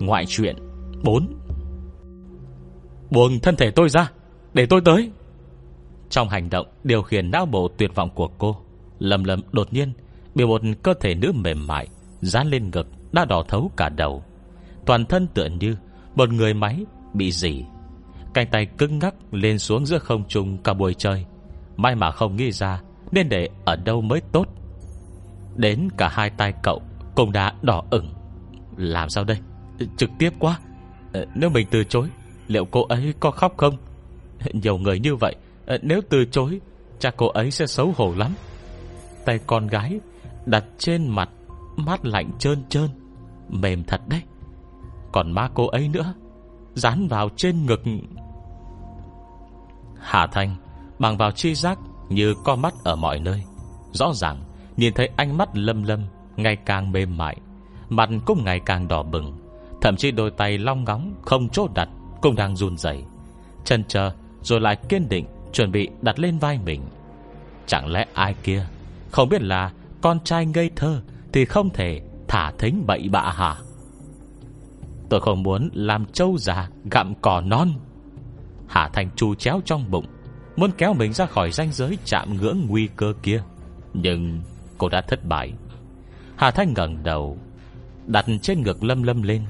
Ngoại truyện. 4 Buông thân thể tôi ra, Để tôi tới. Trong hành động, điều khiển não bộ tuyệt vọng của cô, Lầm lầm đột nhiên, Bị một cơ thể nữ mềm mại, Dán lên ngực, đã đỏ thấu cả đầu. Toàn thân tựa như Một người máy bị dỉ Cánh tay cứng ngắc lên xuống giữa không trung cả buổi chơi May mà không nghĩ ra, Nên để ở đâu mới tốt. Đến cả hai tay cậu Cũng đã đỏ ửng. Làm sao đây? Trực tiếp quá. Ờ, nếu mình từ chối, Liệu cô ấy có khóc không? Nhiều người như vậy ờ, Nếu từ chối cha cô ấy sẽ xấu hổ lắm. Tay con gái Đặt trên mặt, Mát lạnh trơn trơn, Mềm thật đấy. Còn má cô ấy nữa, Dán vào trên ngực. Hà Thanh Bằng vào chi giác Như co mắt ở mọi nơi. Rõ ràng, Nhìn thấy ánh mắt lâm lâm, Ngày càng mềm mại, Mặt cũng ngày càng đỏ bừng. Thậm chí đôi tay long ngóng Không chỗ đặt Cũng đang run rẩy, Chân chờ Rồi lại kiên định Chuẩn bị đặt lên vai mình. Chẳng lẽ ai kia Không biết là Con trai ngây thơ Thì không thể thả thính bậy bạ hả? Tôi không muốn làm trâu già Gặm cỏ non. Hà Thành chu chéo trong bụng Muốn kéo mình ra khỏi ranh giới chạm ngưỡng nguy cơ kia. Nhưng cô đã thất bại. Hà Thanh ngẩng đầu Đặt trên ngực lâm lâm lên.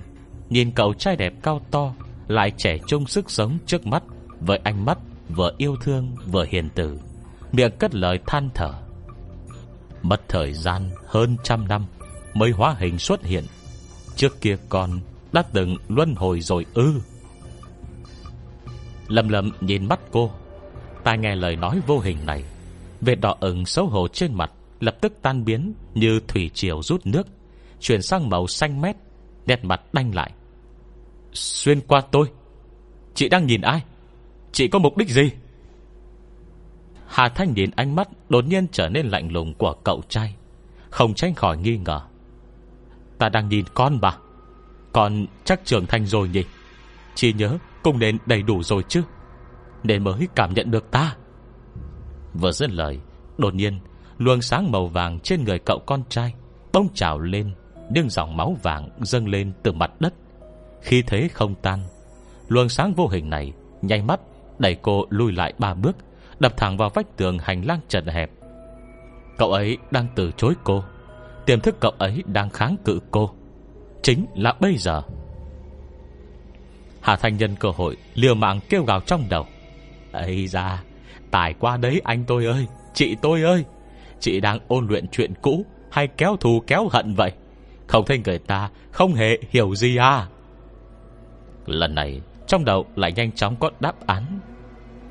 Nhìn cậu trai đẹp cao to, Lại trẻ trung sức sống trước mắt, Với ánh mắt vừa yêu thương vừa hiền tử Miệng cất lời than thở. Mất thời gian hơn trăm năm Mới hóa hình xuất hiện. Trước kia con đã từng luân hồi rồi ư. Lâm lâm nhìn mắt cô, Tai nghe lời nói vô hình này, Vệt đỏ ửng xấu hổ trên mặt Lập tức tan biến như thủy triều rút nước, Chuyển sang màu xanh mét, Nét mặt đanh lại. Xuyên qua tôi. Chị đang nhìn ai? Chị có mục đích gì? Hà Thanh nhìn ánh mắt Đột nhiên trở nên lạnh lùng của cậu trai, Không tránh khỏi nghi ngờ. Ta đang nhìn con bà. Con chắc trưởng thành rồi nhỉ? Chỉ nhớ cũng nên đầy đủ rồi chứ, Nên mới cảm nhận được ta. Vừa dứt lời, Đột nhiên, Luồng sáng màu vàng trên người cậu con trai Bông trào lên, Nhưng dòng máu vàng dâng lên từ mặt đất. Khi thế không tan, Luồng sáng vô hình này Nhanh mắt đẩy cô lui lại ba bước, Đập thẳng vào vách tường hành lang trần hẹp. Cậu ấy đang từ chối cô. Tiềm thức cậu ấy đang kháng cự cô. Chính là bây giờ. Hà Thanh nhân cơ hội Liều mạng kêu gào trong đầu. Ấy ra Tài qua đấy anh tôi ơi, Chị tôi ơi. Chị đang ôn luyện chuyện cũ Hay kéo thù kéo hận vậy? Không thấy người ta không hề hiểu gì à? Lần này, Trong đầu lại nhanh chóng có đáp án.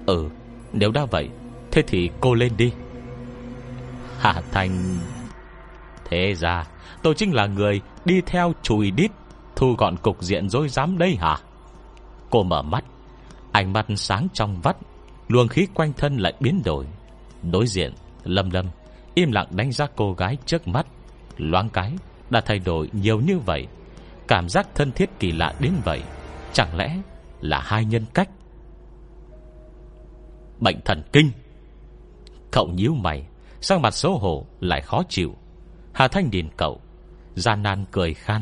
Ừ Nếu đã vậy, Thế thì cô lên đi. Hà Thành. Thế ra, Tôi chính là người đi theo chùi đít, Thu gọn cục diện dối dám đây hả? Cô mở mắt, Ánh mắt sáng trong vắt, Luồng khí quanh thân lại biến đổi. Đối diện, Lâm lâm, Im lặng đánh giá cô gái trước mắt. Loáng cái, Đã thay đổi nhiều như vậy. Cảm giác thân thiết kỳ lạ đến vậy. Chẳng lẽ là hai nhân cách? Bệnh thần kinh. Cậu nhíu mày, Sang mặt xấu hổ lại khó chịu. Hà Thanh nhìn cậu, Gian nan cười khan.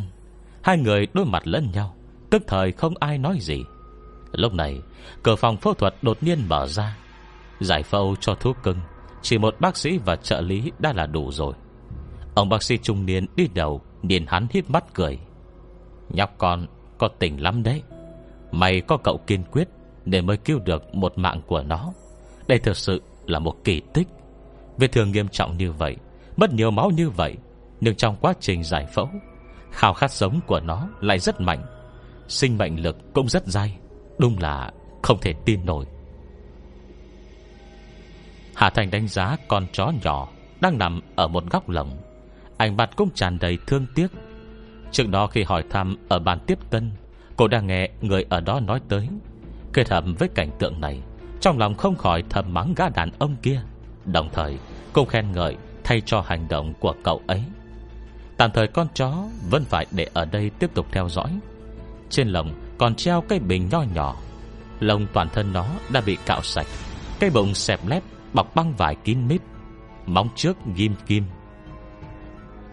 Hai người đối mặt lẫn nhau, Tức thời không ai nói gì. Lúc này, Cửa phòng phẫu thuật đột nhiên mở ra. Giải phẫu cho thuốc cưng, Chỉ một bác sĩ và trợ lý đã là đủ rồi. Ông bác sĩ trung niên đi đầu, Nhìn hắn hít mắt cười. Nhóc con, có tỉnh lắm đấy. Mày có cậu kiên quyết Để mới cứu được một mạng của nó. Đây thực sự là một kỳ tích. Vết thương nghiêm trọng như vậy, Mất nhiều máu như vậy, Nhưng trong quá trình giải phẫu, Khao khát sống của nó lại rất mạnh. Sinh mệnh lực cũng rất dai, Đúng là không thể tin nổi. Hà Thành đánh giá con chó nhỏ Đang nằm ở một góc lồng. Ánh mặt cũng tràn đầy thương tiếc. Trước đó khi hỏi thăm Ở bàn tiếp tân Cô đang nghe người ở đó nói tới. Kết hợp với cảnh tượng này, Trong lòng không khỏi thầm mắng gã đàn ông kia. Đồng thời, cô khen ngợi Thay cho hành động của cậu ấy. Tạm thời con chó Vẫn phải để ở đây tiếp tục theo dõi. Trên lồng còn treo cây bình nho nhỏ. Lông toàn thân nó đã bị cạo sạch. Cây bụng xẹp lép, Bọc băng vải kín mít. Móng trước ghim kim.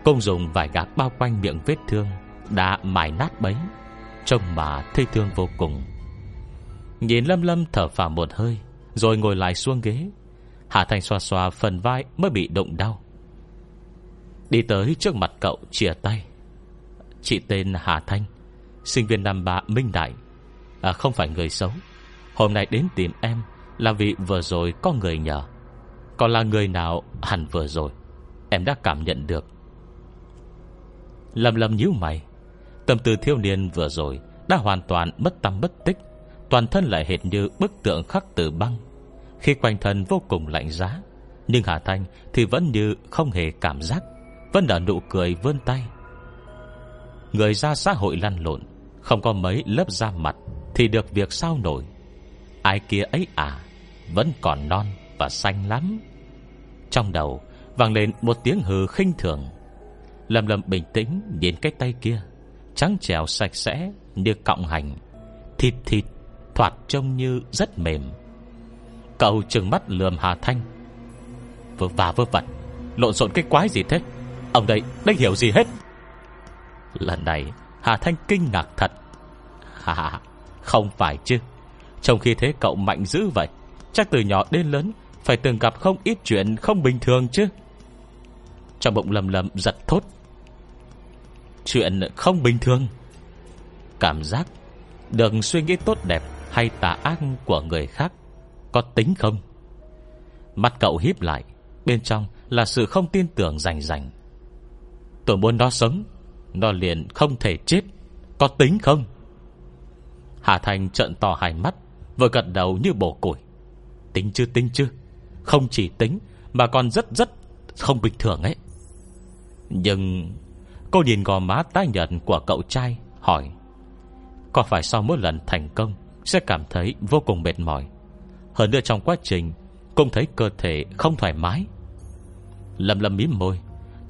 Công dùng vải gạc bao quanh miệng vết thương, Đã mài nát bấy. Trông mà thê thương vô cùng. Nhìn Lâm Lâm thở phào một hơi Rồi ngồi lại xuống ghế. Hà Thanh xoa xoa phần vai mới bị động đau. Đi tới trước mặt cậu chìa tay. Chị tên Hà Thanh Sinh viên năm ba Minh Đại. À, Không phải người xấu. Hôm nay đến tìm em Là vì vừa rồi có người nhờ. Còn là người nào hẳn vừa rồi? Em đã cảm nhận được. Lâm lâm nhíu mày. Tâm tư thiếu niên vừa rồi Đã hoàn toàn mất tâm bất tích, Toàn thân lại hệt như bức tượng khắc từ băng. Khi quanh thân vô cùng lạnh giá, Nhưng Hà Thanh thì vẫn như không hề cảm giác, Vẫn nở nụ cười vươn tay. Người ra xã hội lăn lộn, Không có mấy lớp da mặt Thì được việc sao nổi. Ai kia ấy à Vẫn còn non và xanh lắm. Trong đầu vang lên một tiếng hừ khinh thường. Lâm lâm bình tĩnh Nhìn cái tay kia. Trắng trèo sạch sẽ như cọng hành, Thịt thịt, Thoạt trông như rất mềm. Cậu trừng mắt lườm Hà Thanh. Vừa và vơ vặt Lộn xộn cái quái gì thế? Ông đây đây hiểu gì hết? Lần này, Hà Thanh kinh ngạc thật. Hà không phải chứ. Trong khi thế cậu mạnh dữ vậy, Chắc từ nhỏ đến lớn Phải từng gặp không ít chuyện không bình thường chứ. Trong bụng lầm lầm giật thốt. Chuyện không bình thường. Cảm giác Được suy nghĩ tốt đẹp Hay tà ác của người khác Có tính không? Mắt cậu híp lại, Bên trong là sự không tin tưởng rành rành. Tôi muốn nó sống, Nó liền không thể chết, Có tính không? Hà Thành trận to hai mắt, Vừa gật đầu như bổ củi Tính chưa tính chưa Không chỉ tính Mà còn rất rất không bình thường ấy. Nhưng Cô nhìn gò má tái nhận của cậu trai, Hỏi, Có phải sau mỗi lần thành công, Sẽ cảm thấy vô cùng mệt mỏi? Hơn nữa trong quá trình, Cũng thấy cơ thể không thoải mái. Lâm lâm mím môi,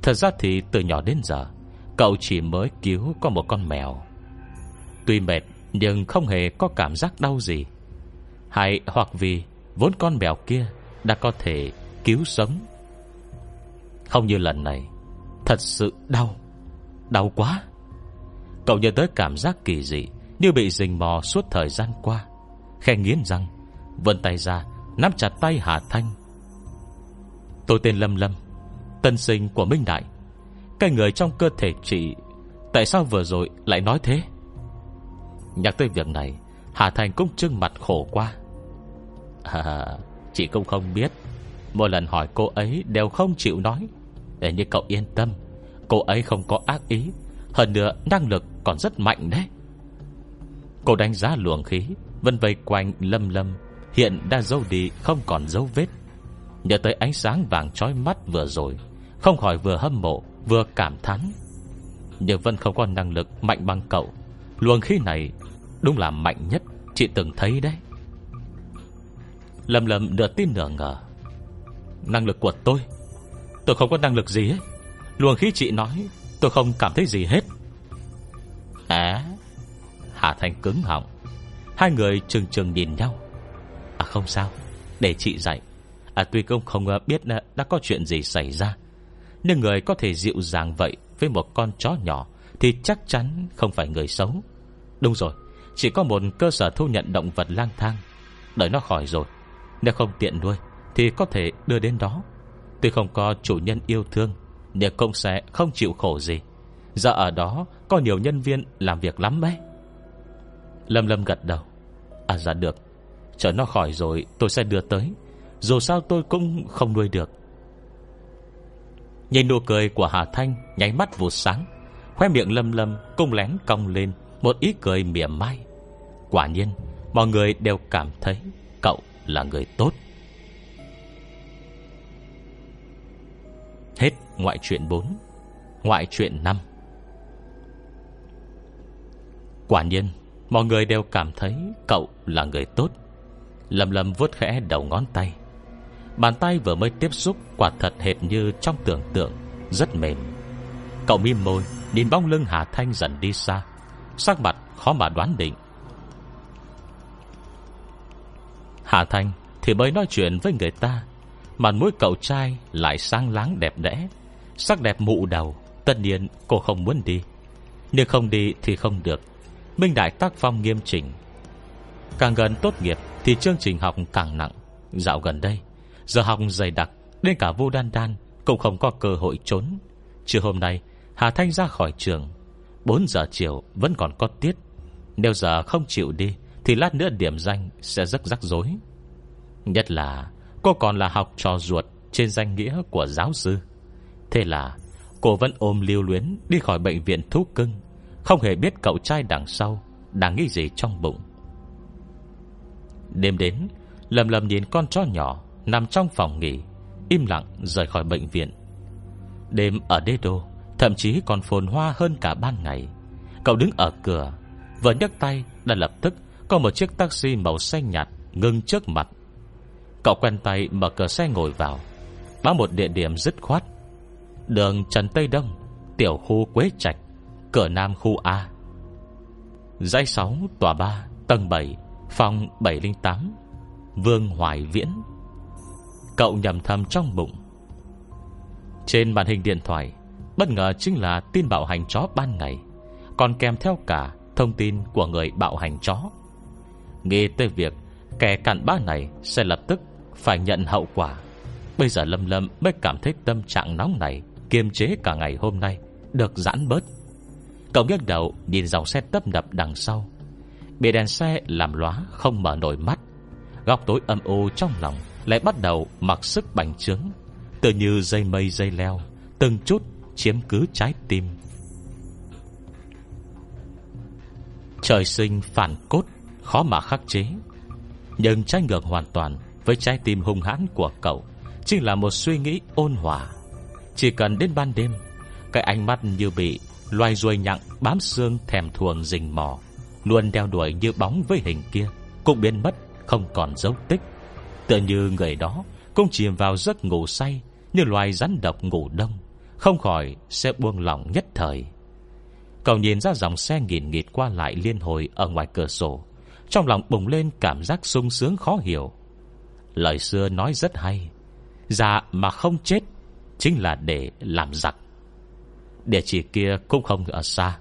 Thật ra thì từ nhỏ đến giờ, Cậu chỉ mới cứu có một con mèo. Tuy mệt, Nhưng không hề có cảm giác đau gì. Hay hoặc vì Vốn con mèo kia Đã có thể cứu sống. Không như lần này, Thật sự đau. Đau quá. Cậu nhớ tới cảm giác kỳ dị Như bị rình mò suốt thời gian qua. Khe nghiến răng Vân tay ra Nắm chặt tay Hà Thanh. Tôi tên Lâm Lâm Tân sinh của Minh Đại. Cái người trong cơ thể chị Tại sao vừa rồi lại nói thế? Nhắc tới việc này Hà Thành cũng trưng mặt khổ qua. À, Chị cũng không biết. Mỗi lần hỏi cô ấy đều không chịu nói. Để như cậu yên tâm Cô ấy không có ác ý, Hơn nữa năng lực còn rất mạnh đấy. Cô đánh giá luồng khí, Vân vây quanh lâm lâm, Hiện đã dâu đi, không còn dấu vết. Nhớ tới ánh sáng vàng trói mắt vừa rồi, Không khỏi vừa hâm mộ, Vừa cảm thán. Nhưng Vân không có năng lực mạnh bằng cậu. Luồng khí này Đúng là mạnh nhất Chị từng thấy đấy. Lâm lâm nửa tin nửa ngờ. Năng lực của tôi? Tôi không có năng lực gì hết Luồng khí chị nói, Tôi không cảm thấy gì hết. À Hà Thanh cứng họng. Hai người chừng chừng nhìn nhau. À không sao. Để chị dạy. À tuy công không à, biết à, đã có chuyện gì xảy ra. Nhưng người có thể dịu dàng vậy Với một con chó nhỏ Thì chắc chắn không phải người xấu. Đúng rồi, Chỉ có một cơ sở thu nhận động vật lang thang. Đợi nó khỏi rồi, Nếu không tiện nuôi Thì có thể đưa đến đó. Tuy không có chủ nhân yêu thương nhưng công sẽ không chịu khổ gì. Giờ ở đó có nhiều nhân viên làm việc lắm đấy. Lâm Lâm gật đầu. À dạ được. Chờ nó khỏi rồi tôi sẽ đưa tới. Dù sao tôi cũng không nuôi được. Nhìn nụ cười của Hà Thanh Nháy mắt vụt sáng. Khoe miệng Lâm Lâm cung lén cong lên Một ý cười mỉa mai. Quả nhiên, Mọi người đều cảm thấy Cậu là người tốt. Ngoại truyện 4 Ngoại truyện 5 Quả nhiên, Mọi người đều cảm thấy cậu là người tốt. Lầm lầm vuốt khẽ đầu ngón tay. Bàn tay vừa mới tiếp xúc Quả thật hệt như trong tưởng tượng, Rất mềm. Cậu mím môi, Nhìn bóng lưng Hà Thanh dần đi xa. Sắc mặt khó mà đoán định. Hà Thanh thì mới nói chuyện với người ta, Mà mũi cậu trai lại sang láng đẹp đẽ. Sắc đẹp mụ đầu, Tất nhiên cô không muốn đi. Nhưng không đi thì không được. Minh Đại tác phong nghiêm chỉnh. Càng gần tốt nghiệp Thì chương trình học càng nặng. Dạo gần đây, Giờ học dày đặc Đến cả vô đan đan Cũng không có cơ hội trốn. Trưa hôm nay, Hà Thanh ra khỏi trường. 4 giờ chiều vẫn còn có tiết. Nếu giờ không chịu đi, Thì lát nữa điểm danh sẽ rất rắc rối. Nhất là, Cô còn là học trò ruột Trên danh nghĩa của giáo sư. Thế là, cô vẫn ôm lưu luyến Đi khỏi bệnh viện thú cưng, Không hề biết cậu trai đằng sau Đang nghĩ gì trong bụng. Đêm đến Lầm lầm nhìn con chó nhỏ Nằm trong phòng nghỉ, Im lặng rời khỏi bệnh viện. Đêm ở đế đô, Thậm chí còn phồn hoa hơn cả ban ngày. Cậu đứng ở cửa, Vừa nhấc tay đã lập tức Có một chiếc taxi màu xanh nhạt Ngưng trước mặt. Cậu quen tay mở cửa xe ngồi vào, Báo một địa điểm dứt khoát. Đường Trần Tây Đông, Tiểu khu Quế Trạch, Cửa Nam khu A. Dãy 6 tòa 3 Tầng 7 Phòng 708 Vương Hoài Viễn. Cậu nhầm thầm trong bụng. Trên màn hình điện thoại, Bất ngờ chính là tin bạo hành chó ban ngày, Còn kèm theo cả Thông tin của người bạo hành chó. Nghe tới việc Kẻ cặn bã này sẽ lập tức Phải nhận hậu quả, Bây giờ Lâm Lâm mới cảm thấy tâm trạng nóng này Kiềm chế cả ngày hôm nay, Được giãn bớt. Cậu nghiêng đầu nhìn dòng xe tấp nập đằng sau. Bị đèn xe làm lóa Không mở nổi mắt. Góc tối âm u trong lòng Lại bắt đầu mặc sức bành trướng Tự như dây mây dây leo, Từng chút chiếm cứ trái tim. Trời sinh phản cốt, Khó mà khắc chế. Nhưng trái ngược hoàn toàn Với trái tim hung hãn của cậu Chính là một suy nghĩ ôn hòa. Chỉ cần đến ban đêm, Cái ánh mắt như bị Loài ruồi nhặng bám xương thèm thuồng rình mò, Luôn đeo đuổi như bóng với hình kia, Cũng biến mất, không còn dấu tích. Tựa như người đó Cũng chìm vào giấc ngủ say, Như loài rắn độc ngủ đông, Không khỏi sẽ buông lỏng nhất thời. Cậu nhìn ra dòng xe nghìn nghịt qua lại liên hồi Ở ngoài cửa sổ, Trong lòng bùng lên cảm giác sung sướng khó hiểu. Lời xưa nói rất hay, Già mà không chết Chính là để làm giặc. Địa chỉ kia cũng không ở xa.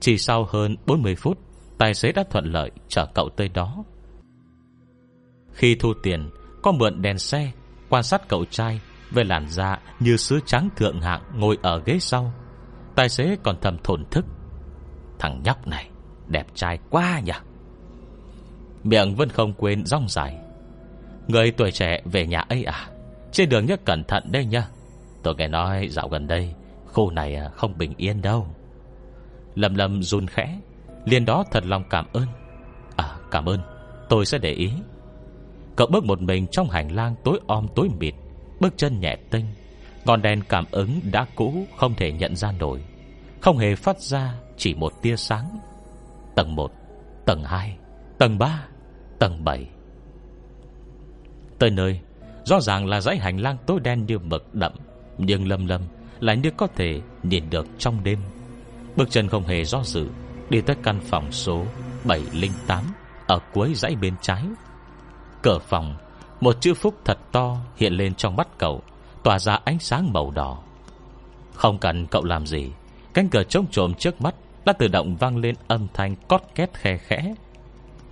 Chỉ sau hơn 40 phút, Tài xế đã thuận lợi chở cậu tới đó. Khi thu tiền, Có mượn đèn xe, Quan sát cậu trai Về làn da như sứ trắng thượng hạng Ngồi ở ghế sau. Tài xế còn thầm thổn thức. Thằng nhóc này, đẹp trai quá nhỉ? Miệng vẫn không quên rong dài. Người tuổi trẻ về nhà ấy à? Trên đường nhớ cẩn thận đây nha Tôi nghe nói dạo gần đây, Khu này à, không bình yên đâu. Lầm lầm run khẽ, liền đó thật lòng cảm ơn. À cảm ơn, Tôi sẽ để ý. Cậu bước một mình trong hành lang tối om tối mịt, Bước chân nhẹ tinh Ngọn đèn cảm ứng đã cũ, Không thể nhận ra nổi. Không hề phát ra, chỉ một tia sáng. Tầng 1 Tầng 2 Tầng 3 Tầng 7 Tới nơi, Rõ ràng là dãy hành lang tối đen như mực đậm. Nhưng lâm lâm Lại như có thể nhìn được trong đêm. Bước chân không hề do dự, Đi tới căn phòng số 708 Ở cuối dãy bên trái. Cửa phòng, Một chữ phúc thật to hiện lên trong mắt cậu, Tỏa ra ánh sáng màu đỏ. Không cần cậu làm gì, Cánh cửa trống trộm trước mắt Đã tự động vang lên âm thanh cót két khe khẽ.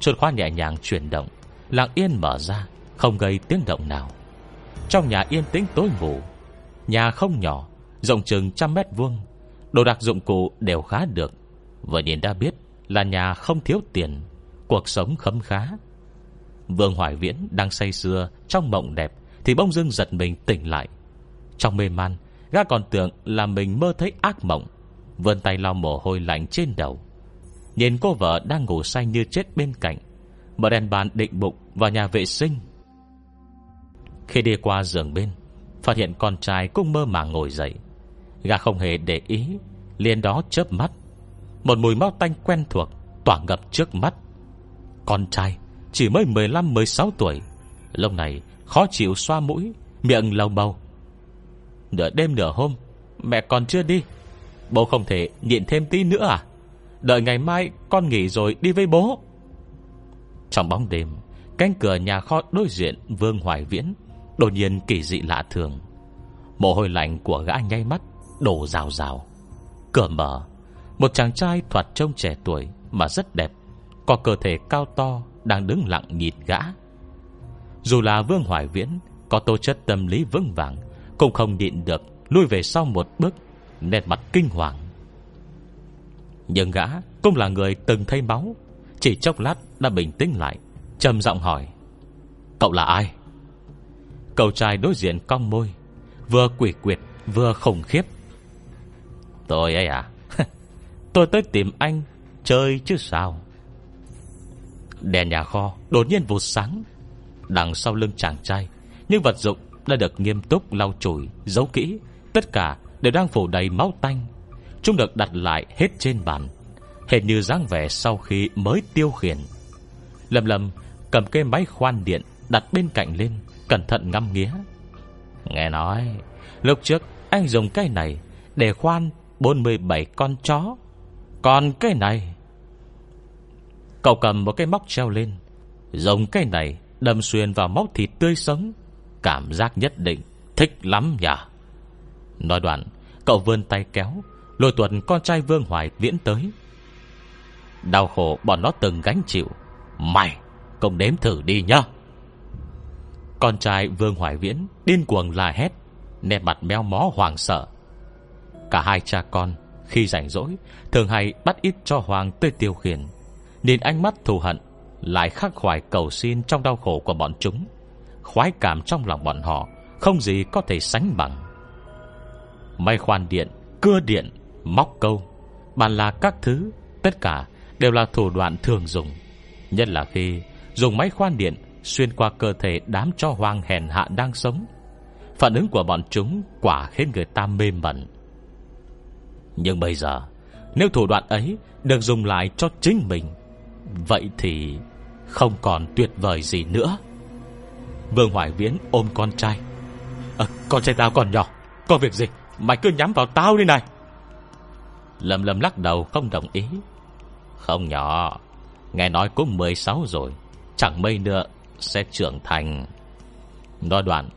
Chuột khoa nhẹ nhàng chuyển động, Lặng yên mở ra, Không gây tiếng động nào. Trong nhà yên tĩnh tối ngủ Nhà không nhỏ, Rộng chừng trăm mét vuông. Đồ đạc dụng cụ đều khá được. Vừa nhìn đã biết là nhà không thiếu tiền, Cuộc sống khấm khá. Vương Hoài Viễn đang say sưa Trong mộng đẹp Thì bông dưng giật mình tỉnh lại. Trong mê man, Gã còn tưởng là mình mơ thấy ác mộng, Vươn tay lau mồ hôi lạnh trên đầu. Nhìn cô vợ đang ngủ say như chết bên cạnh, Mở đèn bàn định bụng vào nhà vệ sinh. Khi đi qua giường bên Phát hiện con trai cũng mơ màng ngồi dậy. Gà không hề để ý, liền đó chớp mắt. Một mùi máu tanh quen thuộc Tỏa ngập trước mắt. Con trai, chỉ mới 15-16 tuổi. Lúc này, khó chịu xoa mũi, Miệng lầu bầu. Nửa đêm nửa hôm, Mẹ còn chưa đi. Bố không thể nhịn thêm tí nữa à? Đợi ngày mai con nghỉ rồi đi với bố. Trong bóng đêm, Cánh cửa nhà kho đối diện Vương Hoài Viễn Đột nhiên kỳ dị lạ thường. Mồ hôi lạnh của gã nháy mắt, Đổ rào rào. Cửa mở, Một chàng trai thoạt trông trẻ tuổi mà rất đẹp, Có cơ thể cao to, Đang đứng lặng nhìn gã. Dù là Vương Hoài Viễn, Có tố chất tâm lý vững vàng, Cũng không nhịn được Lui về sau một bước, Nét mặt kinh hoàng. Nhưng gã cũng là người từng thấy máu, Chỉ chốc lát đã bình tĩnh lại, trầm giọng hỏi, Cậu là ai? Cậu trai đối diện cong môi, Vừa quỷ quyệt, vừa khủng khiếp. Tôi ấy à? Tôi tới tìm anh, Chơi chứ sao? Đèn nhà kho, đột nhiên vụt sáng. Đằng sau lưng chàng trai, Những vật dụng đã được nghiêm túc lau chùi, Giấu kỹ. Tất cả đều đang phủ đầy máu tanh. Chúng được đặt lại hết trên bàn, Hệt như dáng vẻ sau khi mới tiêu khiển. Lầm lầm, cầm cây máy khoan điện Đặt bên cạnh lên. Cẩn thận ngâm nghía. Nghe nói, Lúc trước anh dùng cây này Để khoan 47 con chó. Còn cây này, Cậu cầm một cái móc treo lên, Dùng cây này đâm xuyên vào móc thịt tươi sống. Cảm giác nhất định, Thích lắm nhỉ? Nói đoạn, Cậu vươn tay kéo, Lôi tuần con trai Vương Hoài viễn tới. Đau khổ bọn nó từng gánh chịu. Mày Công đếm thử đi nhá. Con trai Vương Hoài Viễn Điên cuồng la hét, Nét mặt méo mó hoàng sợ. Cả hai cha con Khi rảnh rỗi, Thường hay bắt ít cho Hoàng tươi tiêu khiển Nhìn ánh mắt thù hận Lại khắc khoải cầu xin trong đau khổ của bọn chúng. Khoái cảm trong lòng bọn họ Không gì có thể sánh bằng. May khoan điện, Cưa điện, Móc câu, Bàn là các thứ, Tất cả đều là thủ đoạn thường dùng. Nhất là khi dùng máy khoan điện Xuyên qua cơ thể đám cho hoang hèn hạ đang sống. Phản ứng của bọn chúng Quả khiến người ta mê mẩn. Nhưng bây giờ Nếu thủ đoạn ấy được dùng lại cho chính mình Vậy thì Không còn tuyệt vời gì nữa. Vương Hoài Viễn ôm con trai. À, Con trai tao còn nhỏ Có việc gì? Mày cứ nhắm vào tao đi này. Lâm lâm lắc đầu không đồng ý. Không nhỏ Nghe nói cũng 16 rồi Chẳng mây nữa sẽ trưởng thành. Nói đoạn,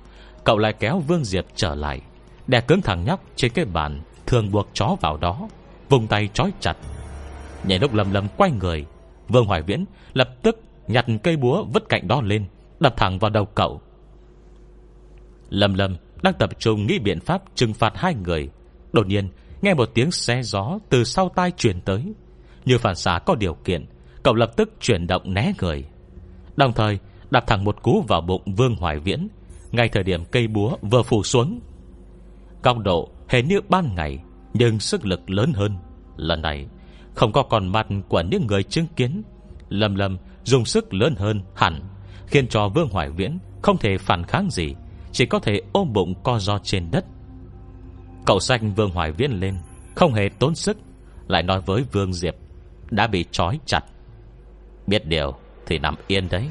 Cậu lại kéo Vương Diệp trở lại, Đè cứng thằng nhóc trên cái bàn, Thường buộc chó vào đó, Vùng tay trói chặt. Nhảy lúc lầm lầm quay người, Vương Hoài Viễn lập tức nhặt cây búa vứt cạnh đó lên, Đập thẳng vào đầu cậu. Lâm lâm đang tập trung nghĩ biện pháp trừng phạt hai người. Đột nhiên, nghe một tiếng xe gió từ sau tai truyền tới. Như phản xạ có điều kiện, Cậu lập tức chuyển động né người. Đồng thời đạp thẳng một cú vào bụng Vương Hoài Viễn. Ngay thời điểm cây búa vừa phủ xuống, Góc độ hề như ban ngày, Nhưng sức lực lớn hơn. Lần này, không có còn mặt của những người chứng kiến. Lầm lầm dùng sức lớn hơn hẳn, Khiến cho Vương Hoài Viễn Không thể phản kháng gì, Chỉ có thể ôm bụng co do trên đất. Cậu xanh Vương Hoài Viễn lên, Không hề tốn sức, Lại nói với Vương Diệp, Đã bị trói chặt. Biết điều thì nằm yên đấy.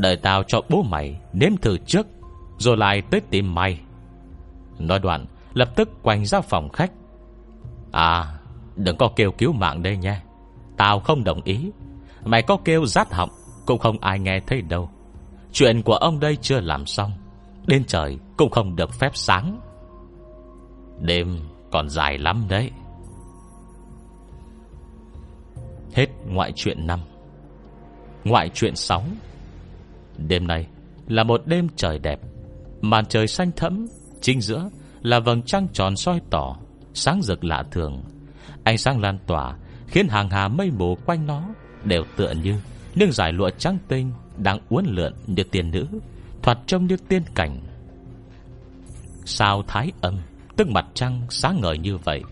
Đợi tao cho bố mày nếm thử trước, Rồi lại tới tìm mày. Nói đoạn, Lập tức quanh ra phòng khách. À Đừng có kêu cứu mạng đây nha. Tao không đồng ý. Mày có kêu rát họng, Cũng không ai nghe thấy đâu. Chuyện của ông đây chưa làm xong. Đến trời cũng không được phép sáng. Đêm còn dài lắm đấy. Hết ngoại chuyện năm. Ngoại chuyện 6 Đêm nay là một đêm trời đẹp. Màn trời xanh thẫm, Chính giữa là vầng trăng tròn soi tỏ, Sáng rực lạ thường. Ánh sáng lan tỏa Khiến hàng hà mây mù quanh nó Đều tựa như Những giải lụa trắng tinh Đang uốn lượn như tiên nữ, Thoạt trông như tiên cảnh. Sao thái âm, Tức mặt trăng sáng ngời như vậy?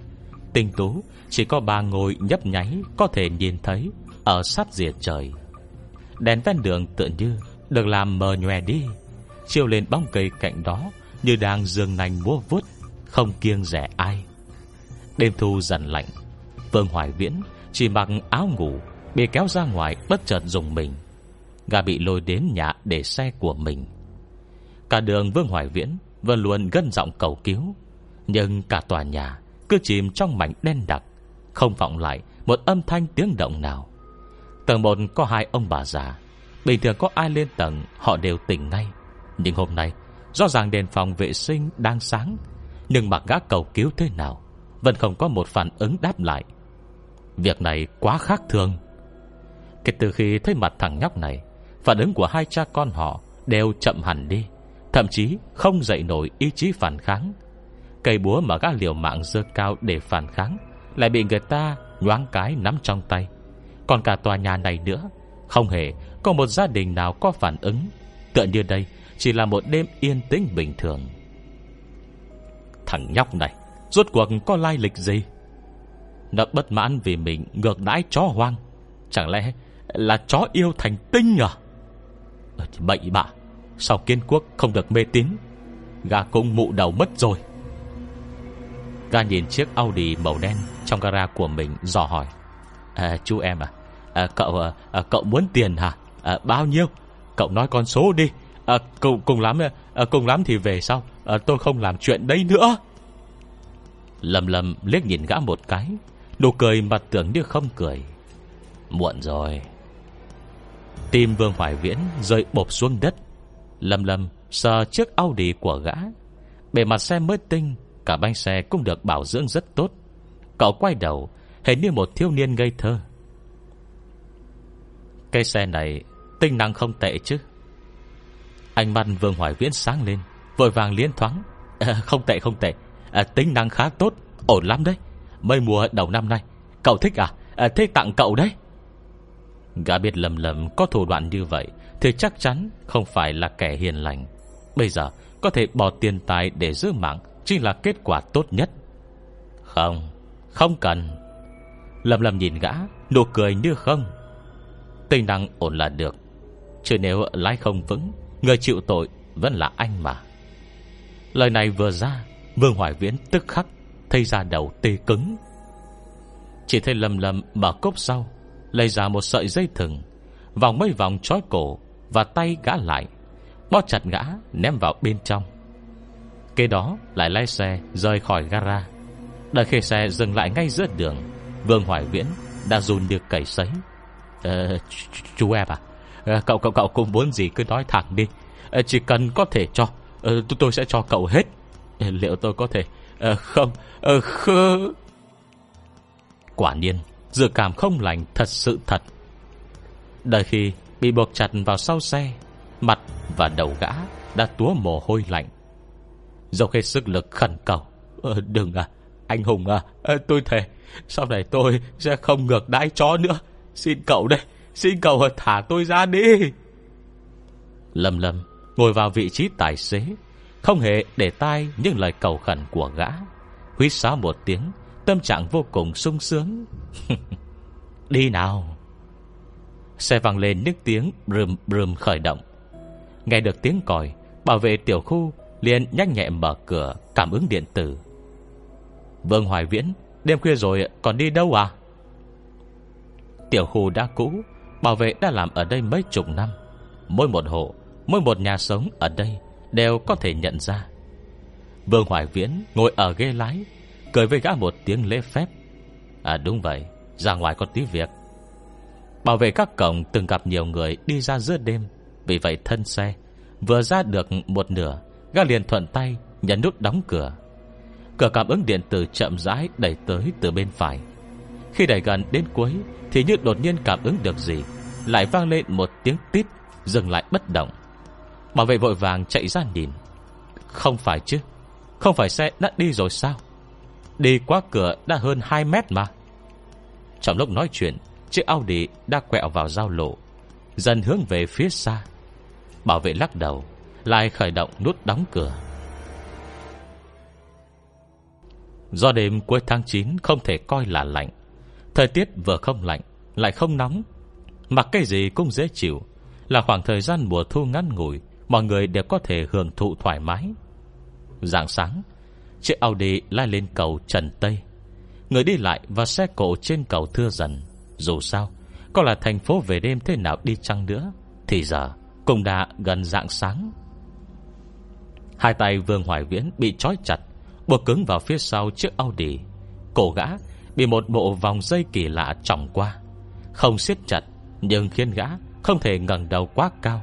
Tinh tú, Chỉ có ba ngôi nhấp nháy Có thể nhìn thấy Ở sát rìa trời. Đèn ven đường tựa như được làm mờ nhòe đi. Chiêu lên bóng cây cạnh đó, Như đang dương nành múa vuốt, Không kiêng rẻ ai. Đêm thu dần lạnh, Vương Hoài Viễn chỉ mặc áo ngủ, Bị kéo ra ngoài bất chợt dùng mình. Gà bị lôi đến nhà để xe của mình. Cả đường Vương Hoài Viễn Vẫn luôn gân giọng cầu cứu, Nhưng cả tòa nhà Cứ chìm trong mảnh đen đặc, Không vọng lại một âm thanh tiếng động nào. Tầng một có hai ông bà già Bình thường có ai lên tầng, Họ đều tỉnh ngay. Nhưng hôm nay, Rõ ràng đèn phòng vệ sinh đang sáng, Nhưng mà gã cầu cứu thế nào, Vẫn không có một phản ứng đáp lại. Việc này quá khác thường. Kể từ khi thấy mặt thằng nhóc này, Phản ứng của hai cha con họ Đều chậm hẳn đi, Thậm chí không dậy nổi ý chí phản kháng. Cây búa mà gã liều mạng dơ cao để phản kháng Lại bị người ta nhoáng cái nắm trong tay. Còn cả tòa nhà này nữa, Không hề có một gia đình nào có phản ứng Tựa như đây Chỉ là một đêm yên tĩnh bình thường. Thằng nhóc này Rốt cuộc có lai lịch gì? Nó bất mãn vì mình ngược đãi chó hoang. Chẳng lẽ là chó yêu thành tinh à? Ờ, bậy bạ Sao kiên quốc không được mê tín? Gà cũng mụ đầu mất rồi. Gà nhìn chiếc Audi màu đen Trong gara của mình dò hỏi. À, Chú em à, à Cậu à, cậu muốn tiền hả? À, Bao nhiêu? Cậu nói con số đi. À, cùng, cùng lắm à, Cùng lắm thì về sau. À, Tôi không làm chuyện đấy nữa. Lầm lầm liếc nhìn gã một cái. Nụ cười mặt tưởng như không cười. Muộn rồi. Tim Vương Hoài Viễn rơi bộp xuống đất. Lầm lầm sờ chiếc Audi của gã. Bề mặt xe mới tinh Cả bánh xe cũng được bảo dưỡng rất tốt. Cậu quay đầu Hình như một thiếu niên ngây thơ. Cây xe này Tinh năng không tệ chứ? Anh mắt Vương Hoài Viễn sáng lên Vội vàng liên thoáng. À, Không tệ không tệ. À, Tính năng khá tốt Ổn lắm đấy. Mây mùa đầu năm nay Cậu thích à, à Thế tặng cậu đấy. Gã biết lầm lầm có thủ đoạn như vậy Thì chắc chắn không phải là kẻ hiền lành. Bây giờ có thể bỏ tiền tài để giữ mạng Chính là kết quả tốt nhất. Không Không cần. Lầm lầm nhìn gã Nụ cười như không. Tinh năng ổn là được. Chứ nếu lái không vững, Người chịu tội vẫn là anh mà. Lời này vừa ra, Vương Hoài Viễn tức khắc Thấy ra đầu tê cứng. Chỉ thấy lầm lầm mở cốc sau, Lấy ra một sợi dây thừng, Vòng mấy vòng trói cổ Và tay gã lại Bó chặt gã, ném vào bên trong. Kế đó lại lái xe rời khỏi gara. Đợi khi xe dừng lại ngay giữa đường, Vương Hoài Viễn đã run được cẩy sấy ờ, Chú em à? Ờ, cậu cậu cậu cũng muốn gì cứ nói thẳng đi. Ờ, chỉ cần có thể cho ờ, Tôi sẽ cho cậu hết. Ờ, liệu tôi có thể à, Không? À, khơ... Quả nhiên Dự cảm không lành thật sự thật. Đợi khi bị buộc chặt vào sau xe Mặt và đầu gã Đã túa mồ hôi lạnh. Dẫu hết sức lực khẩn cầu. Ờ, Đừng à Anh Hùng à Tôi thề Sau này tôi sẽ không ngược đãi chó nữa. Xin cậu đây, Xin cậu thả tôi ra đi. Lâm lâm Ngồi vào vị trí tài xế, Không hề để tai những lời cầu khẩn của gã. Huyết sáo một tiếng, Tâm trạng vô cùng sung sướng. Đi nào. Xe vang lên những tiếng Brùm brùm khởi động. Nghe được tiếng còi, Bảo vệ tiểu khu liền nhắc nhẹ mở cửa, Cảm ứng điện tử. Vương Hoài Viễn, Đêm khuya rồi còn đi đâu à? Tiểu khu đã cũ, Bảo vệ đã làm ở đây mấy chục năm. Mỗi một hộ, Mỗi một nhà sống ở đây Đều có thể nhận ra. Vương Hoài Viễn ngồi ở ghế lái, Cười với gã một tiếng lễ phép. À đúng vậy, Ra ngoài có tí việc. Bảo vệ các cổng từng gặp nhiều người đi ra giữa đêm, Vì vậy thân xe, Vừa ra được một nửa, Gã liền thuận tay nhấn nút đóng cửa. Cửa cảm ứng điện tử chậm rãi đẩy tới từ bên phải. Khi đẩy gần đến cuối, Thì như đột nhiên cảm ứng được gì, Lại vang lên một tiếng tít, Dừng lại bất động. Bảo vệ vội vàng chạy ra nhìn. Không phải chứ, Không phải xe đã đi rồi sao? Đi qua cửa đã hơn 2 mét mà. Trong lúc nói chuyện, Chiếc Audi đã quẹo vào giao lộ, Dần hướng về phía xa. Bảo vệ lắc đầu, Lại khởi động nút đóng cửa. Do đêm cuối tháng 9 Không thể coi là lạnh Thời tiết vừa không lạnh, Lại không nóng. Mặc cái gì cũng dễ chịu. Là khoảng thời gian mùa thu ngắn ngủi, Mọi người đều có thể hưởng thụ thoải mái. Dạng sáng, Chiếc Audi lai lên cầu Trần Tây. Người đi lại và xe cộ trên cầu thưa dần. Dù sao, Có là thành phố về đêm thế nào đi chăng nữa, Thì giờ cũng đã gần dạng sáng. Hai tay Vương Hoài Viễn bị trói chặt, Buộc cứng vào phía sau chiếc Audi. Cổ gã bị một bộ vòng dây kỳ lạ trọng qua. Không siết chặt, Nhưng khiến gã không thể ngẩng đầu quá cao.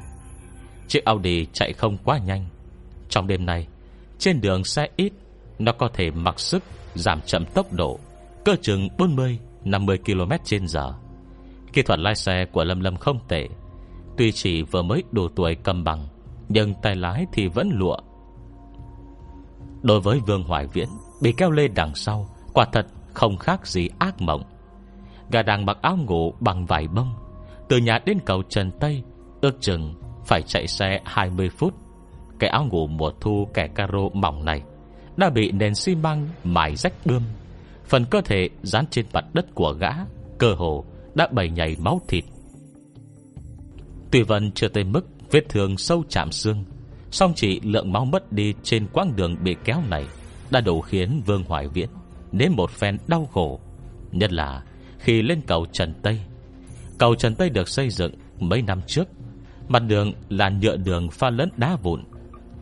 Chiếc Audi chạy không quá nhanh. Trong đêm này Trên đường xe ít, Nó có thể mặc sức giảm chậm tốc độ, Cơ chừng 40-50 km trên giờ. Kỹ thuật lái xe của Lâm Lâm không tệ. Tuy chỉ vừa mới đủ tuổi cầm bằng, Nhưng tay lái thì vẫn lụa. Đối với Vương Hoài Viễn, Bị keo lê đằng sau, Quả thật không khác gì ác mộng. Gà đang mặc áo ngủ bằng vải bông, Từ nhà đến cầu Trần Tây, Ước chừng phải chạy xe 20 phút. Cái áo ngủ mùa thu kẻ caro mỏng này Đã bị nền xi măng mài rách bươm. Phần cơ thể dán trên mặt đất của gã, Cơ hồ đã bầy nhảy máu thịt. Tuy vân chưa tới mức Vết thương sâu chạm xương, Song chỉ lượng máu mất đi Trên quãng đường bị kéo này Đã đủ khiến Vương Hoài Viễn Nếm một phen đau khổ. Nhất là khi lên cầu Trần Tây. Cầu Trần Tây được xây dựng mấy năm trước. Mặt đường là nhựa đường pha lẫn đá vụn.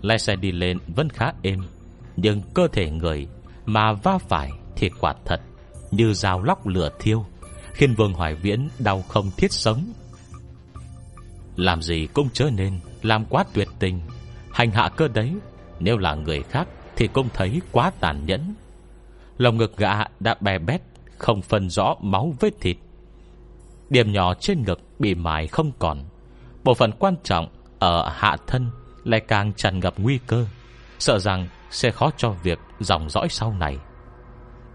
Lái xe đi lên vẫn khá êm, Nhưng cơ thể người Mà va phải thì quả thật Như dao lóc lửa thiêu, Khiến Vương Hoài Viễn đau không thiết sống. Làm gì cũng chớ nên Làm quá tuyệt tình, Hành hạ cơ đấy. Nếu là người khác Thì cũng thấy quá tàn nhẫn. Lòng ngực gã đã bè bét, Không phân rõ máu vết thịt. Điểm nhỏ trên ngực bị mài không còn. Bộ phận quan trọng Ở hạ thân Lại càng tràn ngập nguy cơ. Sợ rằng sẽ khó cho việc dòng dõi sau này.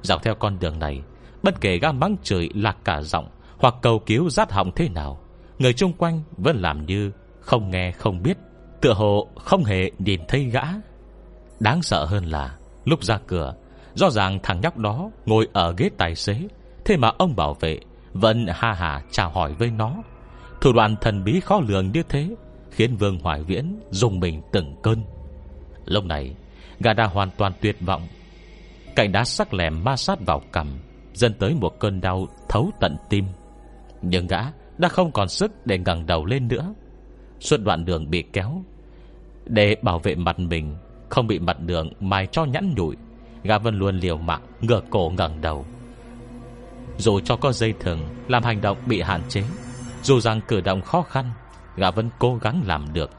Dọc theo con đường này, Bất kể gã mắng chửi lạc cả giọng Hoặc cầu cứu rát họng thế nào, Người chung quanh vẫn làm như Không nghe không biết, Tựa hồ không hề nhìn thấy gã. Đáng sợ hơn là Lúc ra cửa Rõ ràng thằng nhóc đó ngồi ở ghế tài xế. Thế mà ông bảo vệ, Vẫn ha hà chào hỏi với nó. Thủ đoạn thần bí khó lường như thế, Khiến Vương Hoài Viễn dùng mình từng cơn. Lúc này Gà đã hoàn toàn tuyệt vọng. Cạnh đá sắc lẻm ma sát vào cằm Dân tới một cơn đau thấu tận tim. Nhưng gã đã không còn sức Để ngẩng đầu lên nữa. Suốt đoạn đường bị kéo, Để bảo vệ mặt mình, Không bị mặt đường mài cho nhẵn nhụi. Gã vẫn luôn liều mạng, Ngửa cổ ngẩng đầu. Dù cho có dây thừng, Làm hành động bị hạn chế, Dù rằng cử động khó khăn, Gã vẫn cố gắng làm được.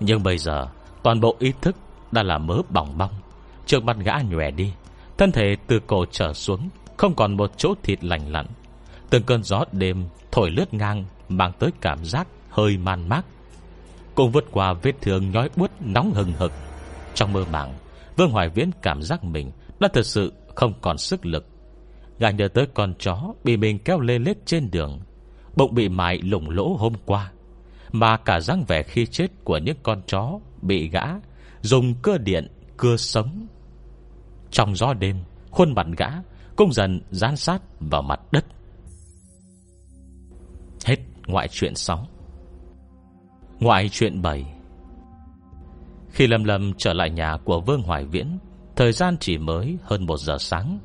Nhưng bây giờ, Toàn bộ ý thức đã là mớ bỏng bong. Trước mặt gã nhòe đi, Thân thể từ cổ trở xuống, Không còn một chỗ thịt lành lặn. Từng cơn gió đêm thổi lướt ngang, Mang tới cảm giác hơi man mác. Cùng vượt qua vết thương nhói buốt nóng hừng hực Trong mơ màng Vương Hoài Viễn cảm giác mình Đã thật sự không còn sức lực. Gã nhớ tới con chó Bị mình kéo lê lết trên đường, Bụng bị mại lủng lỗ hôm qua, Mà cả dáng vẻ khi chết Của những con chó bị gã Dùng cơ điện cưa sống. Trong gió đêm, Khuôn mặt gã cũng dần dán sát vào mặt đất. Hết ngoại truyện 6 Ngoại truyện 7 khi Lâm Lâm trở lại nhà của Vương Hoài Viễn, Thời gian chỉ mới hơn một giờ sáng.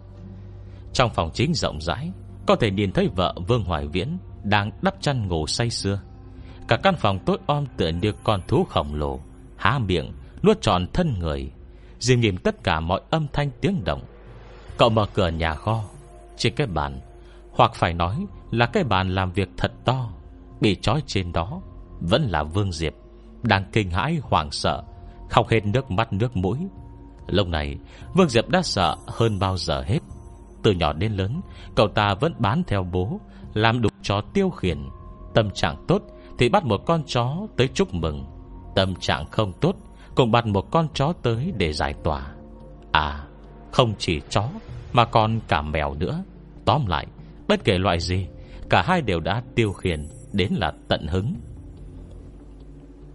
Trong phòng chính rộng rãi, Có thể nhìn thấy vợ Vương Hoài Viễn Đang đắp chăn ngủ say sưa. Cả căn phòng tối om tựa như con thú khổng lồ, Há miệng, Nuốt tròn thân người. Dìm nghiệm tất cả mọi âm thanh tiếng động. Cậu mở cửa nhà kho, Trên cái bàn, Hoặc phải nói là cái bàn làm việc thật to, Bị trói trên đó, Vẫn là Vương Diệp, Đang kinh hãi hoảng sợ. Khóc hết nước mắt nước mũi. Lúc này, Vương Diệp đã sợ hơn bao giờ hết. Từ nhỏ đến lớn, Cậu ta vẫn bán theo bố, Làm đủ chó tiêu khiển. Tâm trạng tốt thì bắt một con chó tới chúc mừng. Tâm trạng không tốt, Cũng bắt một con chó tới để giải tỏa. À Không chỉ chó, Mà còn cả mèo nữa. Tóm lại, Bất kể loại gì, Cả hai đều đã tiêu khiển, Đến là tận hứng.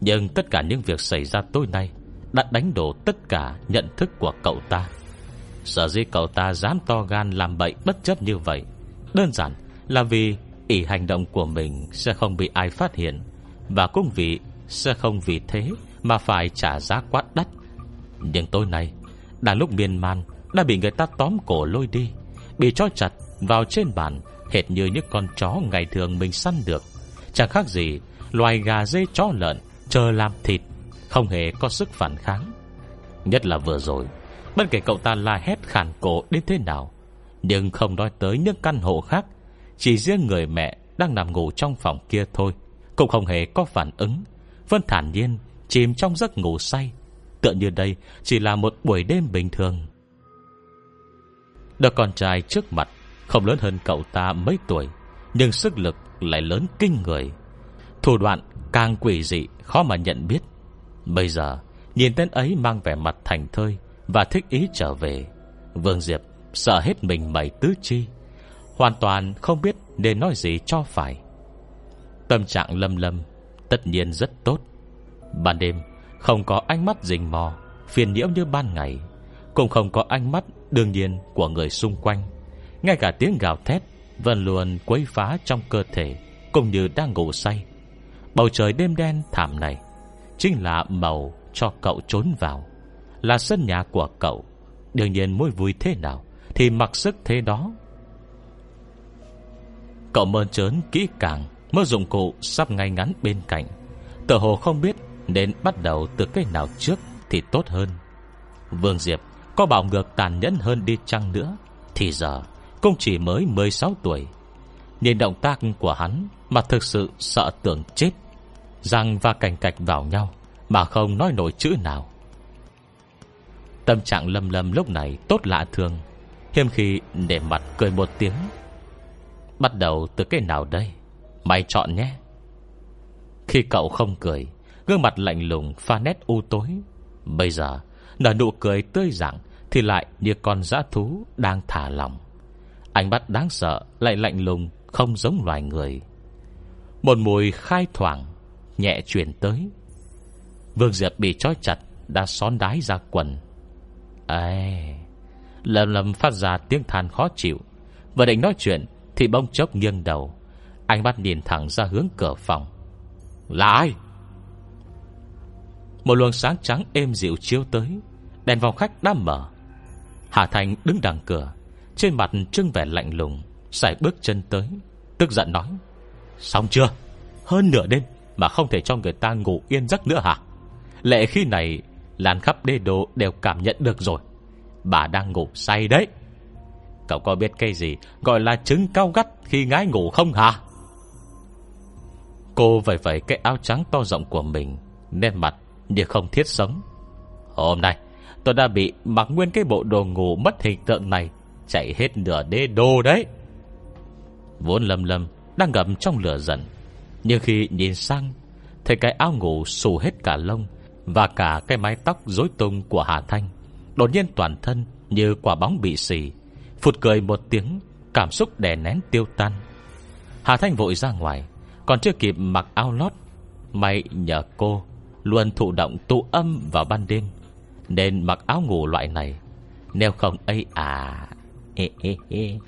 Nhưng tất cả những việc xảy ra tối nay đã đánh đổ tất cả nhận thức của cậu ta. Sở dĩ cậu ta dám to gan làm bậy bất chấp như vậy, Đơn giản là vì ý hành động của mình sẽ không bị ai phát hiện Và cũng vì sẽ không vì thế mà phải trả giá quá đắt. Nhưng tối nay, đã lúc miên man Đã bị người ta tóm cổ lôi đi, Bị trói chặt vào trên bàn, Hệt như những con chó ngày thường mình săn được. Chẳng khác gì Loài gà dê chó lợn Chờ làm thịt không hề có sức phản kháng. Nhất là vừa rồi, Bất kể cậu ta la hét khàn cổ đến thế nào, Nhưng không nói tới những căn hộ khác, Chỉ riêng người mẹ Đang nằm ngủ trong phòng kia thôi, Cũng không hề có phản ứng. Vân thản nhiên Chìm trong giấc ngủ say, Tựa như đây chỉ là một buổi đêm bình thường. Đứa con trai trước mặt, Không lớn hơn cậu ta mấy tuổi, Nhưng sức lực lại lớn kinh người. Thủ đoạn càng quỷ dị, Khó mà nhận biết. Bây giờ, nhìn tên ấy mang vẻ mặt thành thơi Và thích ý trở về, Vương Diệp sợ hết mình mẩy tứ chi, Hoàn toàn không biết nên nói gì cho phải. Tâm trạng lâm lâm Tất nhiên rất tốt. Ban đêm, không có ánh mắt rình mò, Phiền nhiễu như ban ngày, Cũng không có ánh mắt đương nhiên của người xung quanh. Ngay cả tiếng gào thét Vẫn luôn quấy phá trong cơ thể, Cũng như đang ngủ say. Bầu trời đêm đen thảm này Chính là màu cho cậu trốn vào, Là sân nhà của cậu. Đương nhiên mối vui thế nào Thì mặc sức thế đó. Cậu mơn trớn kỹ càng Mơ dụng cụ sắp ngay ngắn bên cạnh. Tờ hồ không biết Nên bắt đầu từ cái nào trước Thì tốt hơn. Vương Diệp có bảo ngược tàn nhẫn hơn đi chăng nữa Thì giờ Cũng chỉ mới 16 tuổi. Nhìn động tác của hắn Mà thực sự sợ tưởng chết. Răng và cảnh cạch vào nhau, Mà không nói nổi chữ nào. Tâm trạng lâm lâm lúc này tốt lạ thường. Hiêm khi để mặt cười một tiếng. Bắt đầu từ cái nào đây? Mày chọn nhé. Khi cậu không cười, Gương mặt lạnh lùng, pha nét u tối. Bây giờ, Nở nụ cười tươi rạng Thì lại như con dã thú đang thả lòng Ánh mắt đáng sợ Lại lạnh lùng, không giống loài người. Một mùi khai thoảng Nhẹ chuyển tới. Vương Diệp bị trói chặt, Đã xón đái ra quần. Ê Lầm lầm phát ra tiếng than khó chịu. Vừa định nói chuyện, Thì bông chốc nghiêng đầu. Anh mắt nhìn thẳng ra hướng cửa phòng. Là ai? Một luồng sáng trắng êm dịu chiếu tới. Đèn vào khách đã mở. Hà Thành đứng đằng cửa, Trên mặt trưng vẻ lạnh lùng Xài bước chân tới, Tức giận nói, Xong chưa? Hơn nửa đêm mà không thể cho người ta ngủ yên giấc nữa hả? Lệ khi này Lan khắp đê đồ đều cảm nhận được rồi. Bà đang ngủ say đấy. Cậu có biết cái gì Gọi là trứng cao gắt khi ngái ngủ không hả? Cô vẩy vẩy cái áo trắng to rộng của mình Nên mặt như không thiết sống. Hôm nay, Tôi đã bị mặc nguyên cái bộ đồ ngủ mất hình tượng này, Chạy hết nửa đê đô đấy. Vốn lâm lâm Đang ngậm trong lửa giận nhưng khi nhìn sang Thấy cái áo ngủ xù hết cả lông Và cả cái mái tóc rối tung của Hà Thanh Đột nhiên toàn thân Như quả bóng bị xì Phụt cười một tiếng Cảm xúc đè nén tiêu tan Hà Thanh vội ra ngoài Còn chưa kịp mặc áo lót May nhờ cô Luôn thụ động tụ âm vào ban đêm Nên mặc áo ngủ loại này Nếu không ấy à ê, ê, ê.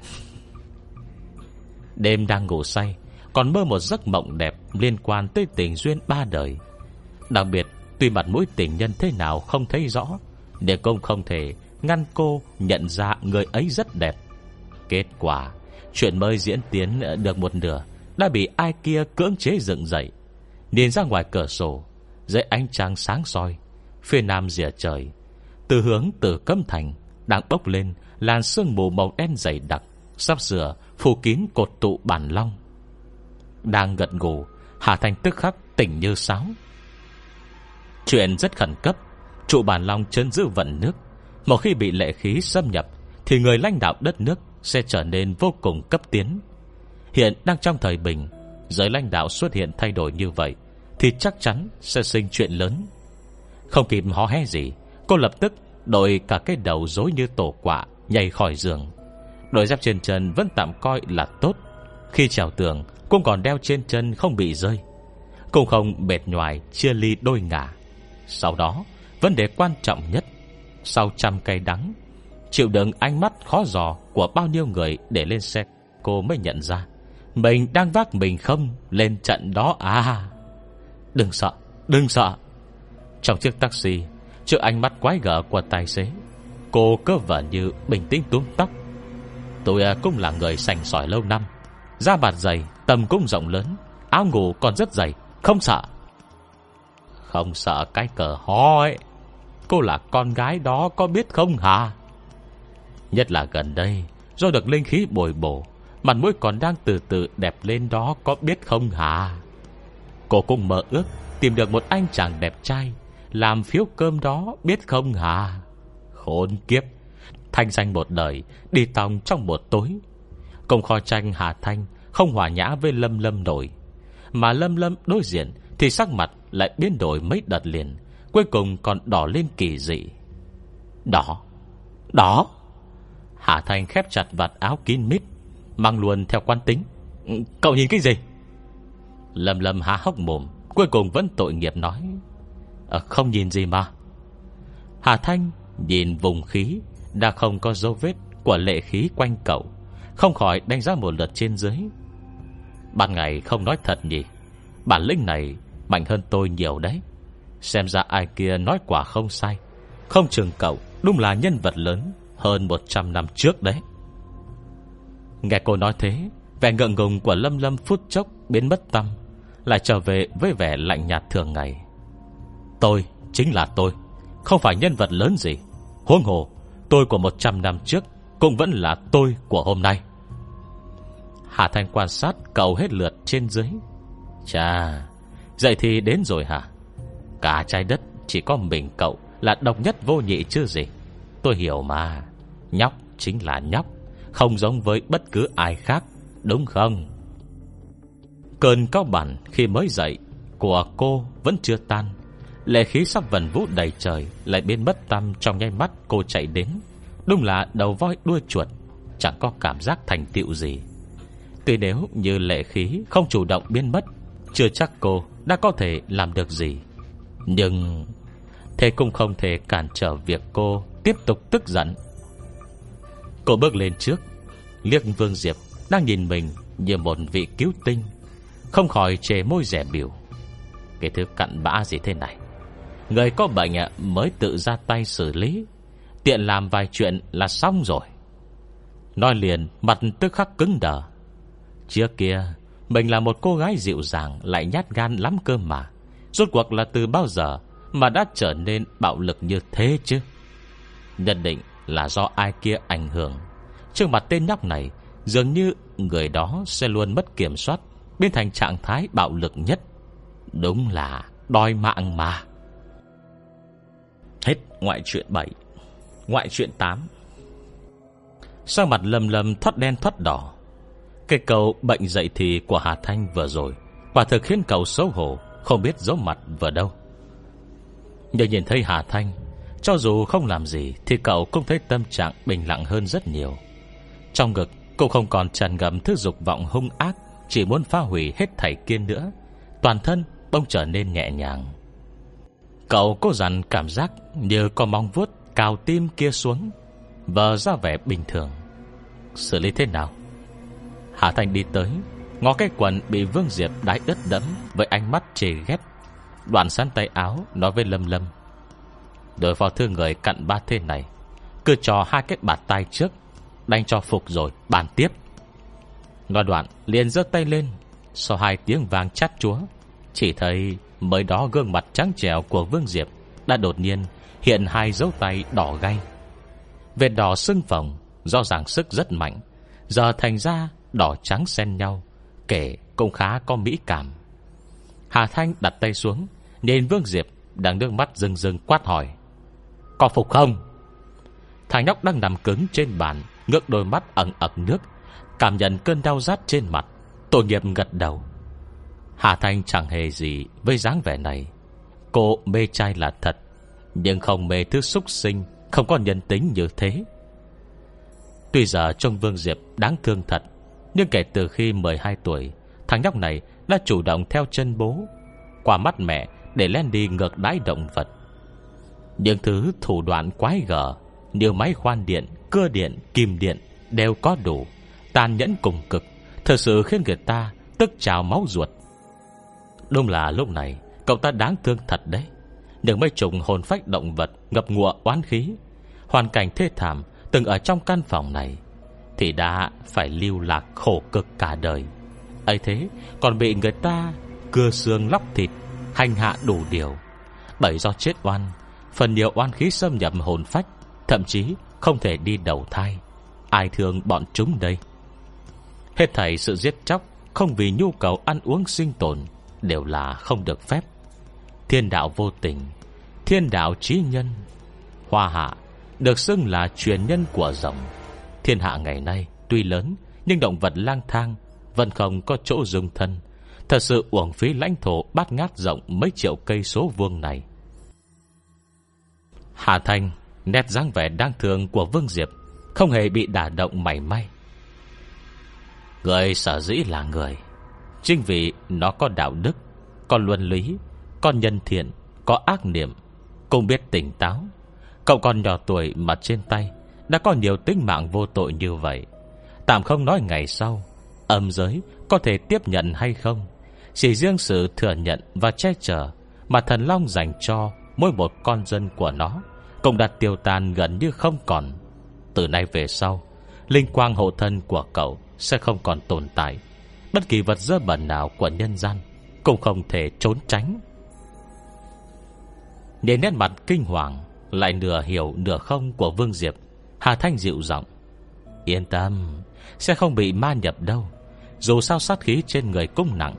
Đêm đang ngủ say còn mơ một giấc mộng đẹp Liên quan tới tình duyên ba đời. Đặc biệt, Tuy mặt mũi tình nhân thế nào không thấy rõ để công không thể Ngăn cô nhận ra người ấy rất đẹp. Kết quả, Chuyện mới diễn tiến được một nửa, Đã bị ai kia cưỡng chế dựng dậy. Nhìn ra ngoài cửa sổ, Dưới ánh trăng sáng soi, Phía nam rìa trời, Từ hướng từ cấm thành Đang bốc lên làn sương mù màu đen dày đặc, Sắp sửa phủ kín cột tụ bản long. Đang gật ngủ Hà Thành tức khắc tỉnh như sáo. Chuyện rất khẩn cấp, Trụ bản long chân giữ vận nước. Một khi bị lệ khí xâm nhập, Thì người lãnh đạo đất nước Sẽ trở nên vô cùng cấp tiến. Hiện đang trong thời bình, Giới lãnh đạo xuất hiện thay đổi như vậy, Thì chắc chắn sẽ sinh chuyện lớn. Không kịp hó hé gì, Cô lập tức đội cả cái đầu dối như tổ quạ Nhảy khỏi giường. Đội dép trên chân vẫn tạm coi là tốt. Khi trèo tường Cũng còn đeo trên chân không bị rơi. Cũng không bệt nhoài, chia ly đôi ngả. Sau đó, Vấn đề quan trọng nhất, Sau trăm cây đắng, Chịu đựng ánh mắt khó dò Của bao nhiêu người để lên xe, Cô mới nhận ra, Mình đang vác mình không lên trận đó à. Đừng sợ Đừng sợ. Trong chiếc taxi, Trước ánh mắt quái gở của tài xế, Cô cơ vở như bình tĩnh túm tóc. Tôi à, cũng là người sành sỏi lâu năm. Da mặt dày Tầm cũng rộng lớn. Áo ngủ còn rất dày, Không sợ. Không sợ cái cờ ho ấy. Cô là con gái đó có biết không hả? Nhất là gần đây, Do được linh khí bồi bổ, Mặt mũi còn đang từ từ đẹp lên đó, Có biết không hả? Cô cũng mơ ước Tìm được một anh chàng đẹp trai, Làm phiếu cơm đó, biết không hả? Khốn kiếp! Thanh danh một đời, Đi tòng trong một tối Công kho tranh Hà Thanh Không hòa nhã với Lâm Lâm nổi. Mà Lâm Lâm đối diện Thì sắc mặt lại biến đổi mấy đợt liền Cuối cùng còn đỏ lên kỳ dị. Đỏ? Đỏ? Hà thanh khép chặt vạt áo kín mít Mang luôn theo quan tính. Cậu nhìn cái gì? Lâm Lâm há hốc mồm Cuối cùng vẫn tội nghiệp nói. À, Không nhìn gì mà. Hà Thanh nhìn vùng khí Đã không có dấu vết của lệ khí quanh cậu. Không khỏi đánh giá một lượt trên dưới. Ban ngày không nói thật nhỉ? Bản lĩnh này mạnh hơn tôi nhiều đấy. Xem ra ai kia nói quả không sai. Không chừng cậu Đúng là nhân vật lớn Hơn 100 năm trước đấy. Nghe cô nói thế, Vẻ ngượng ngùng của Lâm Lâm phút chốc Biến mất tâm Lại trở về với vẻ lạnh nhạt thường ngày. Tôi chính là tôi, Không phải nhân vật lớn gì. Huống hồ, Tôi của 100 năm trước cũng vẫn là tôi của hôm nay. Hà Thanh quan sát cậu hết lượt trên dưới. Chà Vậy thì đến rồi hả? Cả trái đất chỉ có mình cậu Là độc nhất vô nhị chứ gì. Tôi hiểu mà, Nhóc chính là nhóc, Không giống với bất cứ ai khác, Đúng không? Cơn cao bản khi mới dậy Của cô vẫn chưa tan. Lệ khí sắp vần vũ đầy trời Lại biến mất tâm trong nháy mắt cô chạy đến. Đúng là đầu voi đuôi chuột, Chẳng có cảm giác thành tựu gì. Tuy nếu như lệ khí Không chủ động biến mất, Chưa chắc cô đã có thể làm được gì. Nhưng Thế cũng không thể cản trở việc cô Tiếp tục tức giận. Cô bước lên trước, Liếc Vương Diệp Đang nhìn mình như một vị cứu tinh, Không khỏi chề môi rẻ biểu. Cái thứ cặn bã gì thế này? Người có bệnh à, mới tự ra tay xử lý. Tiện làm vài chuyện là xong rồi. Nói liền, Mặt tức khắc cứng đờ. Trước kia, Mình là một cô gái dịu dàng, Lại nhát gan lắm cơ mà. Rốt cuộc là từ bao giờ Mà đã trở nên bạo lực như thế chứ? Nhận định là do ai kia ảnh hưởng. Trước mặt tên nhóc này, Dường như người đó sẽ luôn mất kiểm soát, Biến thành trạng thái bạo lực nhất. Đúng là đòi mạng mà. Hết ngoại truyện 7 Ngoại truyện 8 Sang mặt lầm lầm thoát đen thoát đỏ. Cái cầu bệnh dậy thì của Hà Thanh vừa rồi, Quả thực khiến cậu xấu hổ, Không biết giấu mặt vừa đâu. Nhưng nhìn thấy Hà Thanh, Cho dù không làm gì Thì cậu cũng thấy tâm trạng bình lặng hơn rất nhiều. Trong ngực, Cô không còn tràn ngầm thứ dục vọng hung ác, Chỉ muốn phá hủy hết thảy kiên nữa. Toàn thân bông trở nên nhẹ nhàng. Cậu cố dặn cảm giác Như có mong vuốt cào tim kia xuống, Vờ ra vẻ bình thường. Xử lý thế nào? Hạ Thành đi tới, Ngó cái quần bị Vương Diệp đái ướt đẫm Với ánh mắt chề ghét Đoạn sán tay áo nói với Lâm Lâm. Đối phó thương người cặn ba thế này, Cứ cho hai cái bạt tay trước, Đánh cho phục rồi, bàn tiếp. Ngò đoạn liền giơ tay lên, Sau hai tiếng vàng chát chúa, Chỉ thấy mới đó gương mặt trắng trẻo của Vương Diệp Đã đột nhiên hiện hai dấu tay đỏ gay Vệt đỏ sưng phồng, Do ràng sức rất mạnh, Giờ thành ra đỏ trắng xen nhau, Kể cũng khá có mỹ cảm. Hà Thanh đặt tay xuống Nên Vương Diệp đang nước mắt rưng rưng quát hỏi, Có phục không? Thằng nhóc đang nằm cứng trên bàn, Ngước đôi mắt ẩn ẩn nước, Cảm nhận cơn đau rát trên mặt Tội nghiệp gật đầu. Hà Thanh chẳng hề gì với dáng vẻ này. Cô mê trai là thật nhưng không mê thứ xúc sinh Không có nhân tính như thế. Tuy giờ trông Vương Diệp đáng thương thật Nhưng kể từ khi 12 tuổi Thằng nhóc này đã chủ động theo chân bố Qua mắt mẹ Để len đi ngược đái động vật. Những thứ thủ đoạn quái gở Như máy khoan điện, cưa điện, kim điện Đều có đủ Tàn nhẫn cùng cực Thật sự khiến người ta tức trào máu ruột. Đúng là lúc này Cậu ta đáng thương thật đấy những mấy trùng hồn phách động vật Ngập ngụa oán khí. Hoàn cảnh thê thảm Từng ở trong căn phòng này Thì đã phải lưu lạc khổ cực cả đời. Ấy thế, còn bị người ta Cưa xương lóc thịt, Hành hạ đủ điều. Bởi do chết oan, Phần nhiều oan khí xâm nhập hồn phách, Thậm chí không thể đi đầu thai. Ai thương bọn chúng đây? Hết thảy sự giết chóc Không vì nhu cầu ăn uống sinh tồn Đều là không được phép. Thiên đạo vô tình, Thiên đạo trí nhân. Hoa hạ được xưng là truyền nhân của rồng. Thiên hạ ngày nay tuy lớn, Nhưng động vật lang thang Vẫn không có chỗ dung thân. Thật sự uổng phí lãnh thổ bát ngát rộng Mấy triệu cây số vuông này. Hà Thanh Nét dáng vẻ đáng thương của Vương Diệp Không hề bị đả động mảy may. Người sở dĩ là người, Chính vì nó có đạo đức, Có luân lý có nhân thiện, Có ác niệm, Cũng biết tỉnh táo. Cậu còn nhỏ tuổi mà trên tay, Đã có nhiều tính mạng vô tội như vậy. Tạm không nói ngày sau, Âm giới có thể tiếp nhận hay không? Chỉ riêng sự thừa nhận và che chở Mà thần long dành cho Mỗi một con dân của nó Cũng đã tiêu tan gần như không còn. Từ nay về sau, Linh quang hộ thân của cậu Sẽ không còn tồn tại. Bất kỳ vật dơ bẩn nào của nhân gian Cũng không thể trốn tránh. Nên nét mặt kinh hoàng Lại nửa hiểu nửa không của Vương Diệp. Hà Thanh dịu giọng Yên tâm Sẽ không bị ma nhập đâu. Dù sao sát khí trên người cũng nặng.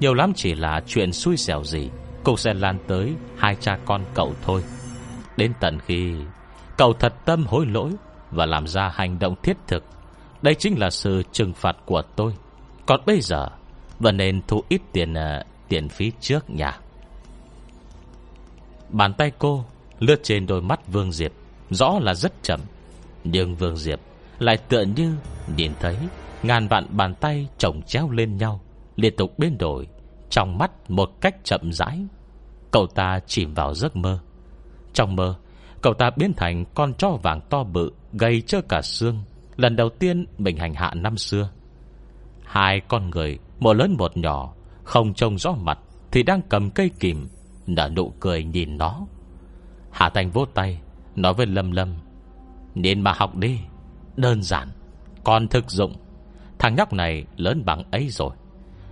Nhiều lắm chỉ là chuyện xui xẻo gì Cũng sẽ lan tới Hai cha con cậu thôi. Đến tận khi Cậu thật tâm hối lỗi Và làm ra hành động thiết thực Đây chính là sự trừng phạt của tôi. Còn bây giờ Vẫn nên thu ít tiền uh, tiền phí trước nhà Bàn tay cô Lướt trên đôi mắt Vương Diệp Rõ là rất chậm Nhưng Vương Diệp lại tựa như nhìn thấy ngàn vạn bàn tay chồng chéo lên nhau, liên tục biến đổi, trong mắt một cách chậm rãi. Cậu ta chìm vào giấc mơ. Trong mơ, cậu ta biến thành con chó vàng to bự, gầy chơ cả xương, lần đầu tiên mình hành hạ năm xưa. Hai con người, một lớn một nhỏ, không trông rõ mặt thì đang cầm cây kìm, nở nụ cười nhìn nó. Hà Thành vỗ tay, nói với Lâm Lâm, Nên mà học đi. Đơn giản Còn thực dụng. Thằng nhóc này lớn bằng ấy rồi.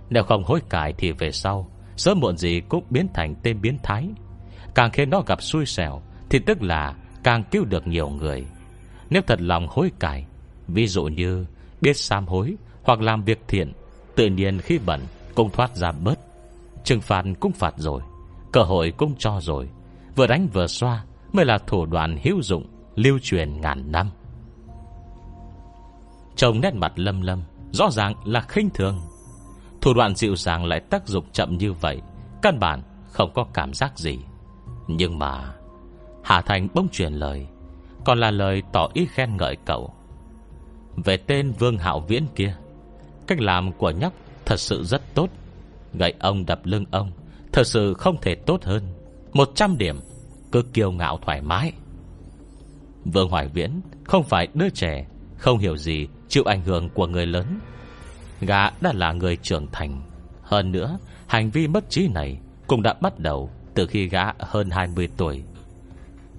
Nếu không hối cải thì về sau Sớm muộn gì cũng biến thành tên biến thái. Càng khi nó gặp xui xẻo Thì tức là càng cứu được nhiều người. Nếu thật lòng hối cải Ví dụ như biết sám hối Hoặc làm việc thiện Tự nhiên khi bận cũng thoát ra bớt. Trừng phạt cũng phạt rồi. Cơ hội cũng cho rồi. Vừa đánh vừa xoa, Mới là thủ đoạn hữu dụng, Lưu truyền ngàn năm. Trông nét mặt lâm lâm, Rõ ràng là khinh thường. Thủ đoạn dịu dàng lại tác dụng chậm như vậy, Căn bản không có cảm giác gì. Nhưng mà, Hà Thành bỗng truyền lời, Còn là lời tỏ ý khen ngợi cậu. Về tên Vương Hạo Viễn kia, Cách làm của nhóc Thật sự rất tốt. Gậy ông đập lưng ông Thật sự không thể tốt hơn. 100 điểm, Cứ kiêu ngạo thoải mái. Vương Hoài Viễn Không phải đứa trẻ, Không hiểu gì Chịu ảnh hưởng của người lớn. Gã đã là người trưởng thành. Hơn nữa, Hành vi mất trí này Cũng đã bắt đầu Từ khi gã hơn 20 tuổi.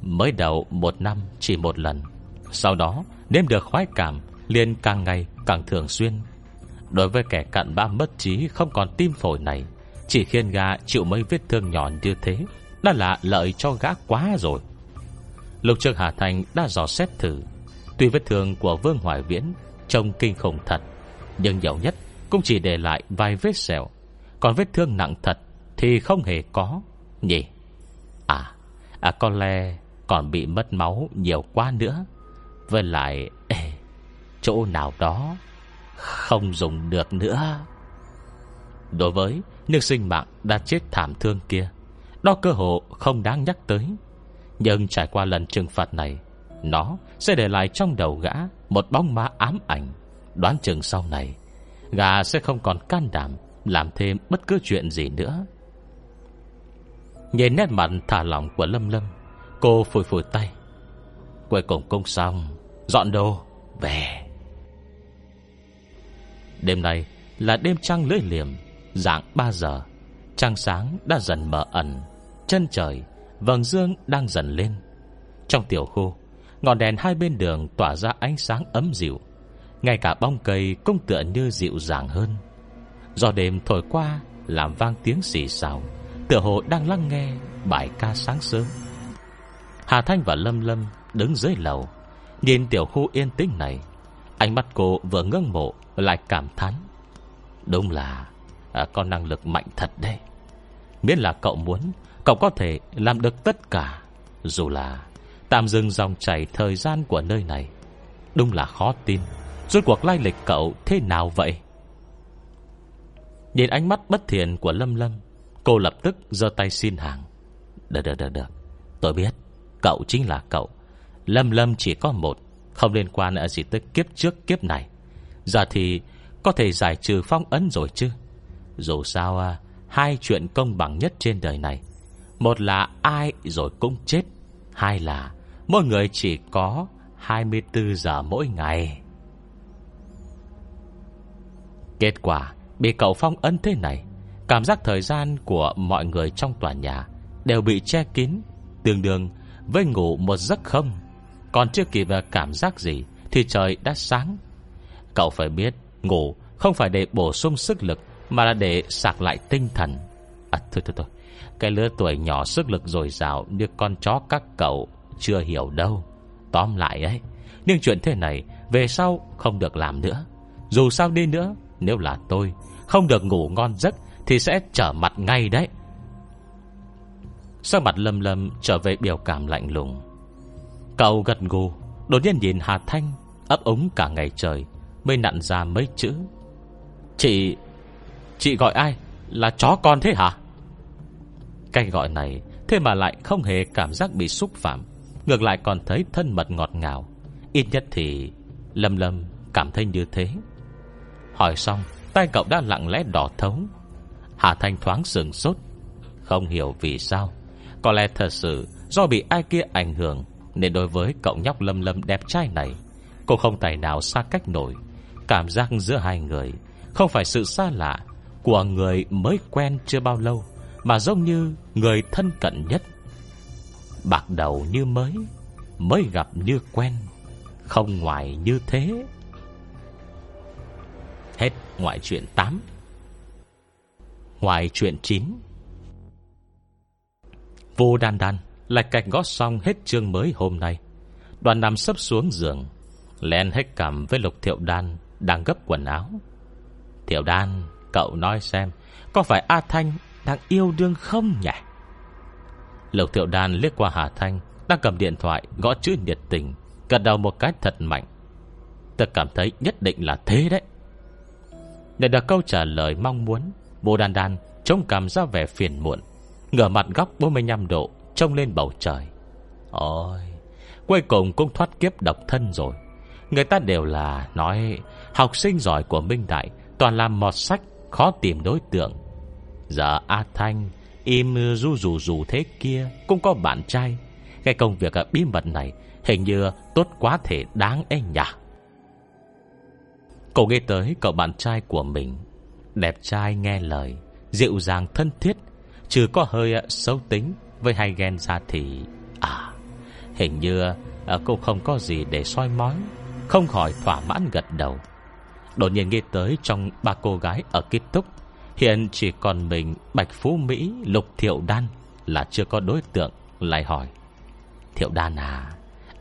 Mới đầu một năm chỉ một lần, Sau đó nếm được khoái cảm liền càng ngày càng thường xuyên. Đối với kẻ cặn bã mất trí Không còn tim phổi này chỉ khiến gã chịu mấy vết thương nhỏ như thế Đã là lợi cho gã quá rồi. Lục Trương Hà Thành đã dò xét thử. Tuy vết thương của Vương Hoài Viễn Trông kinh khủng thật Nhưng nhiều nhất cũng chỉ để lại vài vết sẹo. Còn vết thương nặng thật Thì không hề có. Nhỉ? À, à có lẽ còn bị mất máu nhiều quá nữa. Với lại ê, Chỗ nào đó Không dùng được nữa. Đối với nhưng sinh mạng đã chết thảm thương kia. Đó cơ hội không đáng nhắc tới. Nhưng trải qua lần trừng phạt này, Nó sẽ để lại trong đầu gã Một bóng ma ám ảnh. Đoán chừng sau này Gà sẽ không còn can đảm Làm thêm bất cứ chuyện gì nữa. Nhìn nét mặt thả lỏng của Lâm Lâm, Cô phủi phủi tay. Cuối cùng công xong, Dọn đồ, Về. Đêm nay là đêm trăng lưỡi liềm Dạng 3 giờ, Trăng sáng đã dần mở ẩn, Chân trời, Vầng dương đang dần lên. Trong tiểu khu, Ngọn đèn hai bên đường tỏa ra ánh sáng ấm dịu, Ngay cả bông cây cũng tựa như dịu dàng hơn. Do đêm thổi qua, Làm vang tiếng xì xào, Tựa hồ đang lắng nghe bài ca sáng sớm. Hà Thanh và Lâm Lâm đứng dưới lầu, Nhìn tiểu khu yên tĩnh này, Ánh mắt cô vừa ngưng mộ Lại cảm thán. Đúng là à, Có năng lực mạnh thật đấy. Miễn là cậu muốn Cậu có thể làm được tất cả. Dù là Tạm dừng dòng chảy thời gian của nơi này Đúng là khó tin. Rốt cuộc lai lịch cậu thế nào vậy? Nhìn ánh mắt bất thiện của Lâm Lâm Cô lập tức giơ tay xin hàng. Được được được được Tôi biết Cậu chính là cậu. Lâm Lâm chỉ có một Không liên quan gì tới kiếp trước kiếp này. Giờ thì có thể giải trừ phong ấn rồi chứ? Dù sao à, Hai chuyện công bằng nhất trên đời này. Một là ai rồi cũng chết Hai là Mỗi người chỉ có 24 giờ mỗi ngày. Kết quả Bị cậu phong ấn thế này Cảm giác thời gian của mọi người trong tòa nhà Đều bị che kín Tương đương với ngủ một giấc không. Còn chưa kịp cảm giác gì Thì trời đã sáng. Cậu phải biết ngủ không phải để bổ sung sức lực mà là để sạc lại tinh thần. À thôi thôi thôi. Cái lứa tuổi nhỏ sức lực dồi dào Như con chó các cậu chưa hiểu đâu. Tóm lại ấy, Nhưng chuyện thế này Về sau không được làm nữa. Dù sao đi nữa, Nếu là tôi Không được ngủ ngon giấc Thì sẽ trở mặt ngay đấy. Sắc mặt lâm lâm trở về biểu cảm lạnh lùng. Cậu gật gù, Đột nhiên nhìn Hà Thanh Ấp ống cả ngày trời, Mới nặn ra mấy chữ. Chị Chị gọi ai? Là chó con thế hả? Cái gọi này, Thế mà lại không hề cảm giác bị xúc phạm. Ngược lại còn thấy thân mật ngọt ngào. Ít nhất thì Lâm Lâm cảm thấy như thế. Hỏi xong, Tay cậu đã lặng lẽ đỏ thấu. Hà Thanh thoáng sừng sốt. Không hiểu vì sao. Có lẽ thật sự do bị ai kia ảnh hưởng, Nên đối với cậu nhóc Lâm Lâm đẹp trai này, Cô không tài nào xa cách nổi. Cảm giác giữa hai người Không phải sự xa lạ của người mới quen chưa bao lâu, Mà giống như người thân cận nhất. Bạc đầu như mới Mới gặp như quen, Không ngoài như thế. Hết ngoại chuyện 8 Ngoài chuyện 9 Vô đan đan Lại cạch gót xong hết chương mới hôm nay. Đoàn nằm sấp xuống giường Len hết cảm với lục thiệu đan Đang gấp quần áo. Thiệu đan Cậu nói xem, Có phải A Thanh đang yêu đương không nhỉ? Lục thiệu đan liếc qua Hà Thanh, Đang cầm điện thoại gõ chữ nhiệt tình, Gật đầu một cái thật mạnh. Tôi cảm thấy nhất định là thế đấy. Để được câu trả lời mong muốn, Bồ đàn đàn trông cảm ra vẻ phiền muộn, Ngửa mặt góc 45 độ, Trông lên bầu trời. Ôi, Cuối cùng cũng thoát kiếp độc thân rồi. Người ta đều là, nói, Học sinh giỏi của Minh Đại Toàn làm mọt sách khó tìm đối tượng. Giờ A Thanh Im ru rù rù thế kia, Cũng có bạn trai. Cái công việc à, bí mật này Hình như tốt quá thể đáng ấy nhỉ? Cậu nghe tới cậu bạn trai của mình. Đẹp trai nghe lời, Dịu dàng thân thiết, Chứ có hơi à, xấu tính Với hai ghen ra thì À Hình như à, cô không có gì để soi mói, Không khỏi thỏa mãn gật đầu. Đột nhiên nghĩ tới trong ba cô gái ở kết túc Hiện chỉ còn mình Bạch Phú Mỹ Lục Thiệu Đan Là chưa có đối tượng Lại hỏi. Thiệu Đan à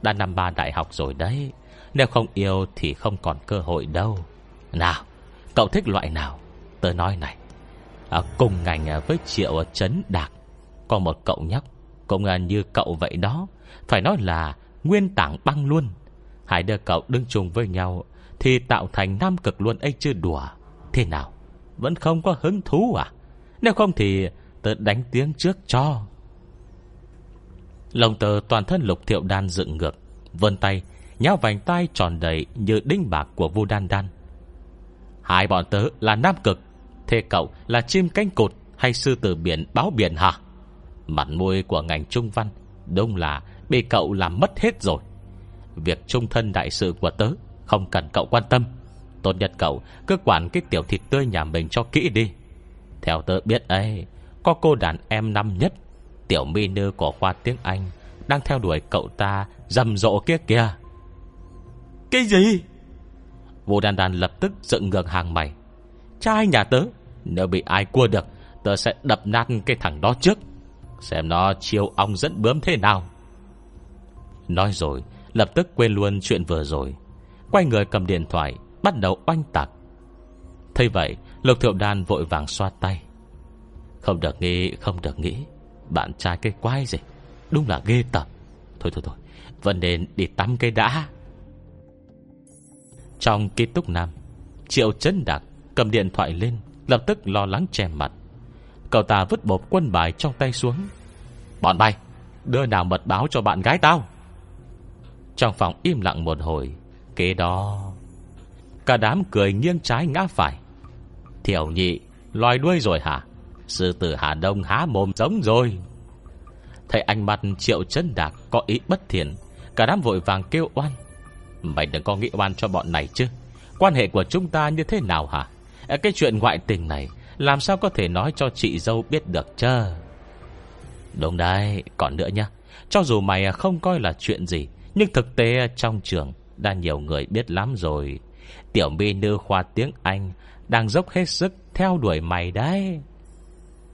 Đã năm ba đại học rồi đấy Nếu không yêu thì không còn cơ hội đâu. Nào Cậu thích loại nào? Tớ nói này à, Cùng ngành với Triệu Trấn Đạc Có một cậu nhóc Cũng như cậu vậy đó Phải nói là nguyên tảng băng luôn. Hai đứa cậu đứng chung với nhau thì tạo thành nam cực luôn ấy chưa đùa. Thế nào? Vẫn không có hứng thú à? Nếu không thì tớ đánh tiếng trước cho. Lòng tờ toàn thân lục thiệu đan dựng ngược Vân tay, Nháo vành tay tròn đầy như đinh bạc của vu đan đan. Hai bọn tớ là nam cực, Thế cậu là chim cánh cột Hay sư tử biển báo biển hả? Mặt môi của ngành trung văn Đúng là bị cậu làm mất hết rồi. Việc trung thân đại sự của tớ không cần cậu quan tâm. Tốt nhất cậu, cứ quản cái tiểu thịt tươi nhà mình cho kỹ đi. Theo tớ biết ấy, Có cô đàn em năm nhất, Tiểu mi nư của khoa tiếng Anh, Đang theo đuổi cậu ta rầm rộ kia kìa. Cái gì? Vô đàn đàn lập tức dựng ngược hàng mày. Trai nhà tớ, Nếu bị ai cua được, Tớ sẽ đập nát cái thằng đó trước. Xem nó chiêu ong dẫn bướm thế nào. Nói rồi, Lập tức quên luôn chuyện vừa rồi. Quay người cầm điện thoại, Bắt đầu oanh tạc. Thấy vậy Lục thiệu đàn vội vàng xoa tay. Không được nghĩ, Không được nghĩ, Bạn trai cái quái gì? Đúng là ghê tởm. Thôi thôi thôi, Vẫn nên đi tắm cây đã. Trong ký túc nam, Triệu chấn đạc cầm điện thoại lên, Lập tức lo lắng che mặt. Cậu ta vứt bộp quân bài trong tay xuống. Bọn bay Đưa nào mật báo cho bạn gái tao. Trong phòng im lặng một hồi Kế đó. Cả đám cười nghiêng trái ngã phải. Thiểu nhị, Loài đuôi rồi hả? Sư tử Hà Đông há mồm giống rồi. Thấy anh mặt triệu chân đạc Có ý bất thiện, Cả đám vội vàng kêu oan. Mày đừng có nghĩ oan cho bọn này chứ. Quan hệ của chúng ta như thế nào hả? Ờ, cái chuyện ngoại tình này, Làm sao có thể nói cho chị dâu biết được chứ Đúng đấy, Còn nữa nhá. Cho dù mày không coi là chuyện gì, Nhưng thực tế trong trường đã nhiều người biết lắm rồi. Tiểu mi nữ khoa tiếng Anh Đang dốc hết sức theo đuổi mày đấy.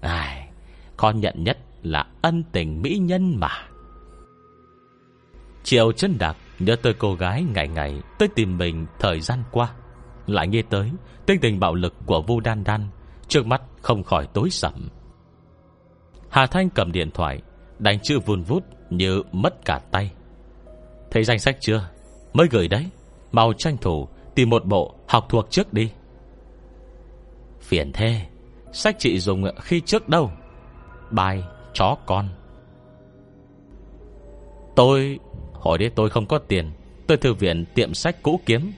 Ai, Con nhận nhất là ân tình mỹ nhân mà. Chiều chân đặc Nhớ tới cô gái ngày ngày Tới tìm mình thời gian qua. Lại nghe tới Tinh tình bạo lực của Vu Đan Đan, Trước mắt không khỏi tối sầm. Hà Thanh cầm điện thoại, Đánh chữ vun vút như mất cả tay. Thấy danh sách chưa? Mới gửi đấy, Mau tranh thủ tìm một bộ học thuộc trước đi. Phiền thế, Sách chị dùng khi trước đâu? Bài chó con. Tôi, Hồi đấy tôi không có tiền, Tôi thư viện tiệm sách cũ kiếm.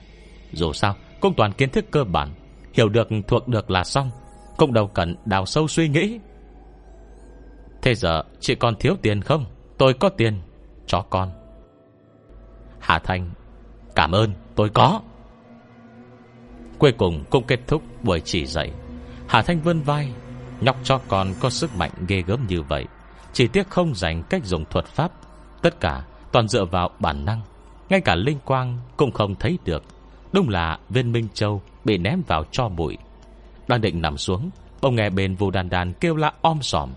Dù sao, cũng toàn kiến thức cơ bản, Hiểu được thuộc được là xong, Cũng đâu cần đào sâu suy nghĩ. Thế giờ chị còn thiếu tiền không? Tôi có tiền Cho con. Hà Thanh Cảm ơn, tôi có. Cuối cùng cũng kết thúc buổi chỉ dạy. Hà Thanh vươn vai, Nhóc cho con có sức mạnh ghê gớm như vậy. Chỉ tiếc không dành cách dùng thuật pháp. Tất cả toàn dựa vào bản năng. Ngay cả linh quang cũng không thấy được. Đúng là viên Minh Châu Bị ném vào cho bụi. Đang định nằm xuống Ông nghe bên vù đàn đàn kêu la om sòm.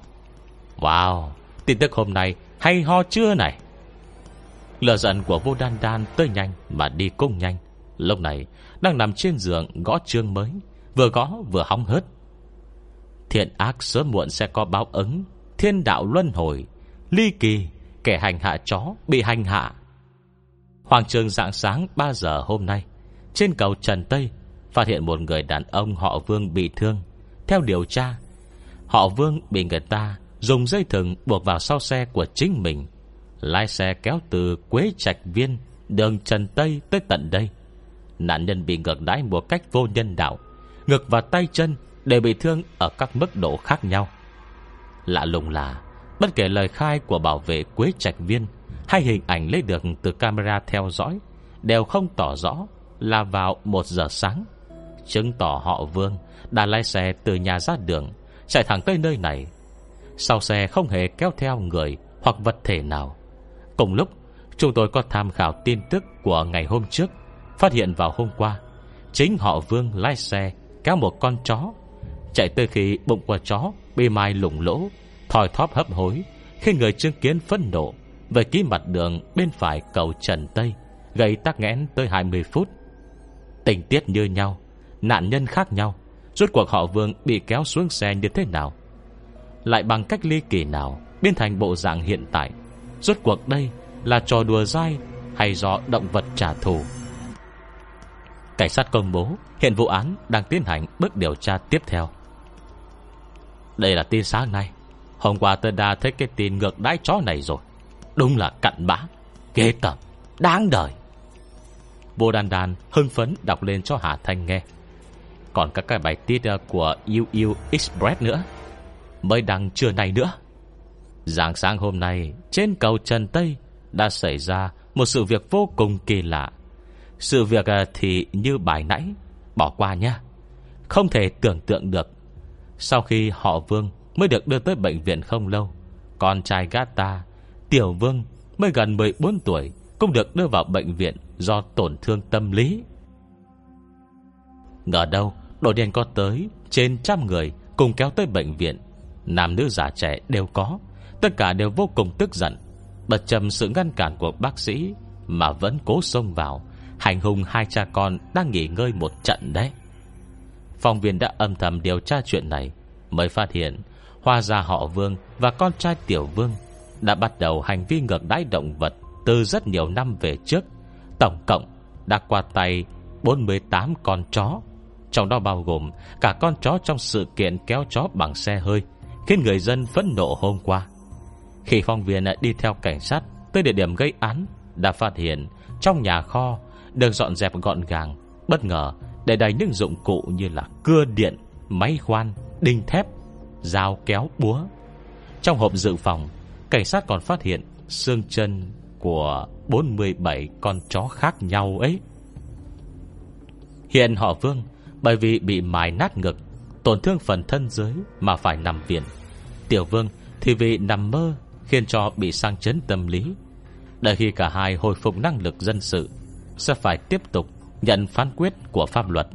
Wow, Tin tức hôm nay hay ho chưa này? Lửa giận của vô đan đan tới nhanh Mà đi cũng nhanh. Lúc này, đang nằm trên giường gõ chương mới, Vừa gõ vừa hóng hớt. Thiện ác sớm muộn sẽ có báo ứng. Thiên đạo luân hồi, Ly kỳ, Kẻ hành hạ chó bị hành hạ. Hoàng trường dạng sáng 3 giờ hôm nay, Trên cầu Trần Tây, Phát hiện một người đàn ông họ Vương bị thương. Theo điều tra, Họ Vương bị người ta Dùng dây thừng buộc vào sau xe của chính mình. Lái xe kéo từ Quế Trạch Viên, Đường Trần Tây tới tận đây. Nạn nhân bị ngược đãi một cách vô nhân đạo Ngực và tay chân Đều bị thương ở các mức độ khác nhau. Lạ lùng là, Bất kể lời khai của bảo vệ Quế Trạch Viên Hay hình ảnh lấy được từ camera theo dõi Đều không tỏ rõ Là vào một giờ sáng. Chứng tỏ họ Vương Đã lái xe từ nhà ra đường, Chạy thẳng tới nơi này. Sau xe không hề kéo theo người Hoặc vật thể nào Cùng lúc, chúng tôi có tham khảo tin tức Của ngày hôm trước, Phát hiện vào hôm qua. Chính họ Vương lái xe Kéo một con chó, Chạy tới khi bụng của chó Bị mai lủng lỗ Thòi thóp hấp hối, Khi người chứng kiến phân nộ Về ký mặt đường bên phải cầu Trần Tây Gây tắc nghẽn tới 20 phút. Tình tiết như nhau, Nạn nhân khác nhau, Rốt cuộc họ Vương bị kéo xuống xe như thế nào? Lại bằng cách ly kỳ nào Biến thành bộ dạng hiện tại? Rốt cuộc đây là trò đùa dai Hay do động vật trả thù? Cảnh sát công bố Hiện vụ án đang tiến hành bước điều tra tiếp theo. Đây là tin sáng nay. Hôm qua tôi đã thấy cái tin ngược đái chó này rồi. Đúng là cặn bã, Ghê tởm, Đáng đời. Vô đàn đàn hưng phấn đọc lên cho Hà Thanh nghe. Còn các cái bài tiết ờ, của UU Express nữa. Mới đăng trưa nay nữa. Giảng sáng hôm nay, Trên cầu Trần Tây Đã xảy ra một sự việc vô cùng kỳ lạ. Sự việc à, thì như bài nãy, Bỏ qua nhé Không thể tưởng tượng được. Sau khi họ Vương mới được đưa tới bệnh viện không lâu, Con trai Gata Tiểu Vương, mới gần 14 tuổi, Cũng được đưa vào bệnh viện Do tổn thương tâm lý. Ngờ đâu Đội đen có tới trên trăm người Cùng kéo tới bệnh viện. Nam nữ già trẻ đều có. Tất cả đều vô cùng tức giận, Bật trầm sự ngăn cản của bác sĩ Mà vẫn cố xông vào. Hành hung hai cha con đang nghỉ ngơi một trận đấy. Phòng viên đã âm thầm điều tra chuyện này Mới phát hiện Hoa gia họ Vương và con trai Tiểu Vương Đã bắt đầu hành vi ngược đãi động vật Từ rất nhiều năm về trước. Tổng cộng đã qua tay 48 con chó, Trong đó bao gồm Cả con chó trong sự kiện kéo chó bằng xe hơi, Khiến người dân phẫn nộ hôm qua. Khi phong viên đi theo cảnh sát Tới địa điểm gây án Đã phát hiện trong nhà kho Được dọn dẹp gọn gàng Bất ngờ để đầy những dụng cụ như là cưa điện Máy khoan, đinh thép Dao kéo búa. Trong hộp dự phòng Cảnh sát còn phát hiện xương chân của 47 con chó khác nhau ấy. Hiện họ Vương Bởi vì bị mài nát ngực Tổn thương phần thân dưới Mà phải nằm viện. Tiểu Vương thì vì nằm mơ Khiến cho bị sang chấn tâm lý. Đợi khi cả hai hồi phục năng lực dân sự, Sẽ phải tiếp tục Nhận phán quyết của pháp luật.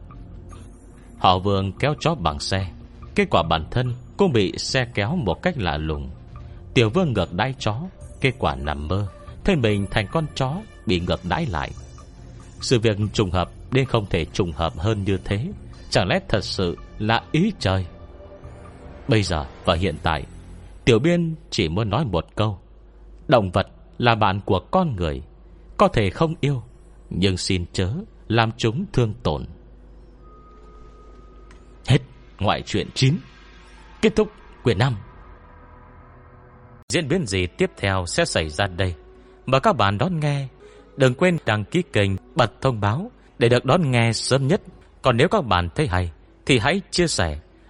Họ Vương kéo chó bằng xe, Kết quả bản thân cũng bị xe kéo một cách lạ lùng. Tiểu Vương ngược đáy chó, Kết quả nằm mơ, Thấy mình thành con chó Bị ngược đáy lại. Sự việc trùng hợp Nên không thể trùng hợp hơn như thế, Chẳng lẽ thật sự là ý trời? Bây giờ và hiện tại Tiểu biên chỉ muốn nói một câu. Động vật là bạn của con người, Có thể không yêu, Nhưng xin chớ Làm chúng thương tổn. Hết ngoại truyện 9 Kết thúc quyển 5 Diễn biến gì tiếp theo sẽ xảy ra đây? Mời các bạn đón nghe. Đừng quên đăng ký kênh, Bật thông báo Để được đón nghe sớm nhất. Còn nếu các bạn thấy hay Thì hãy chia sẻ.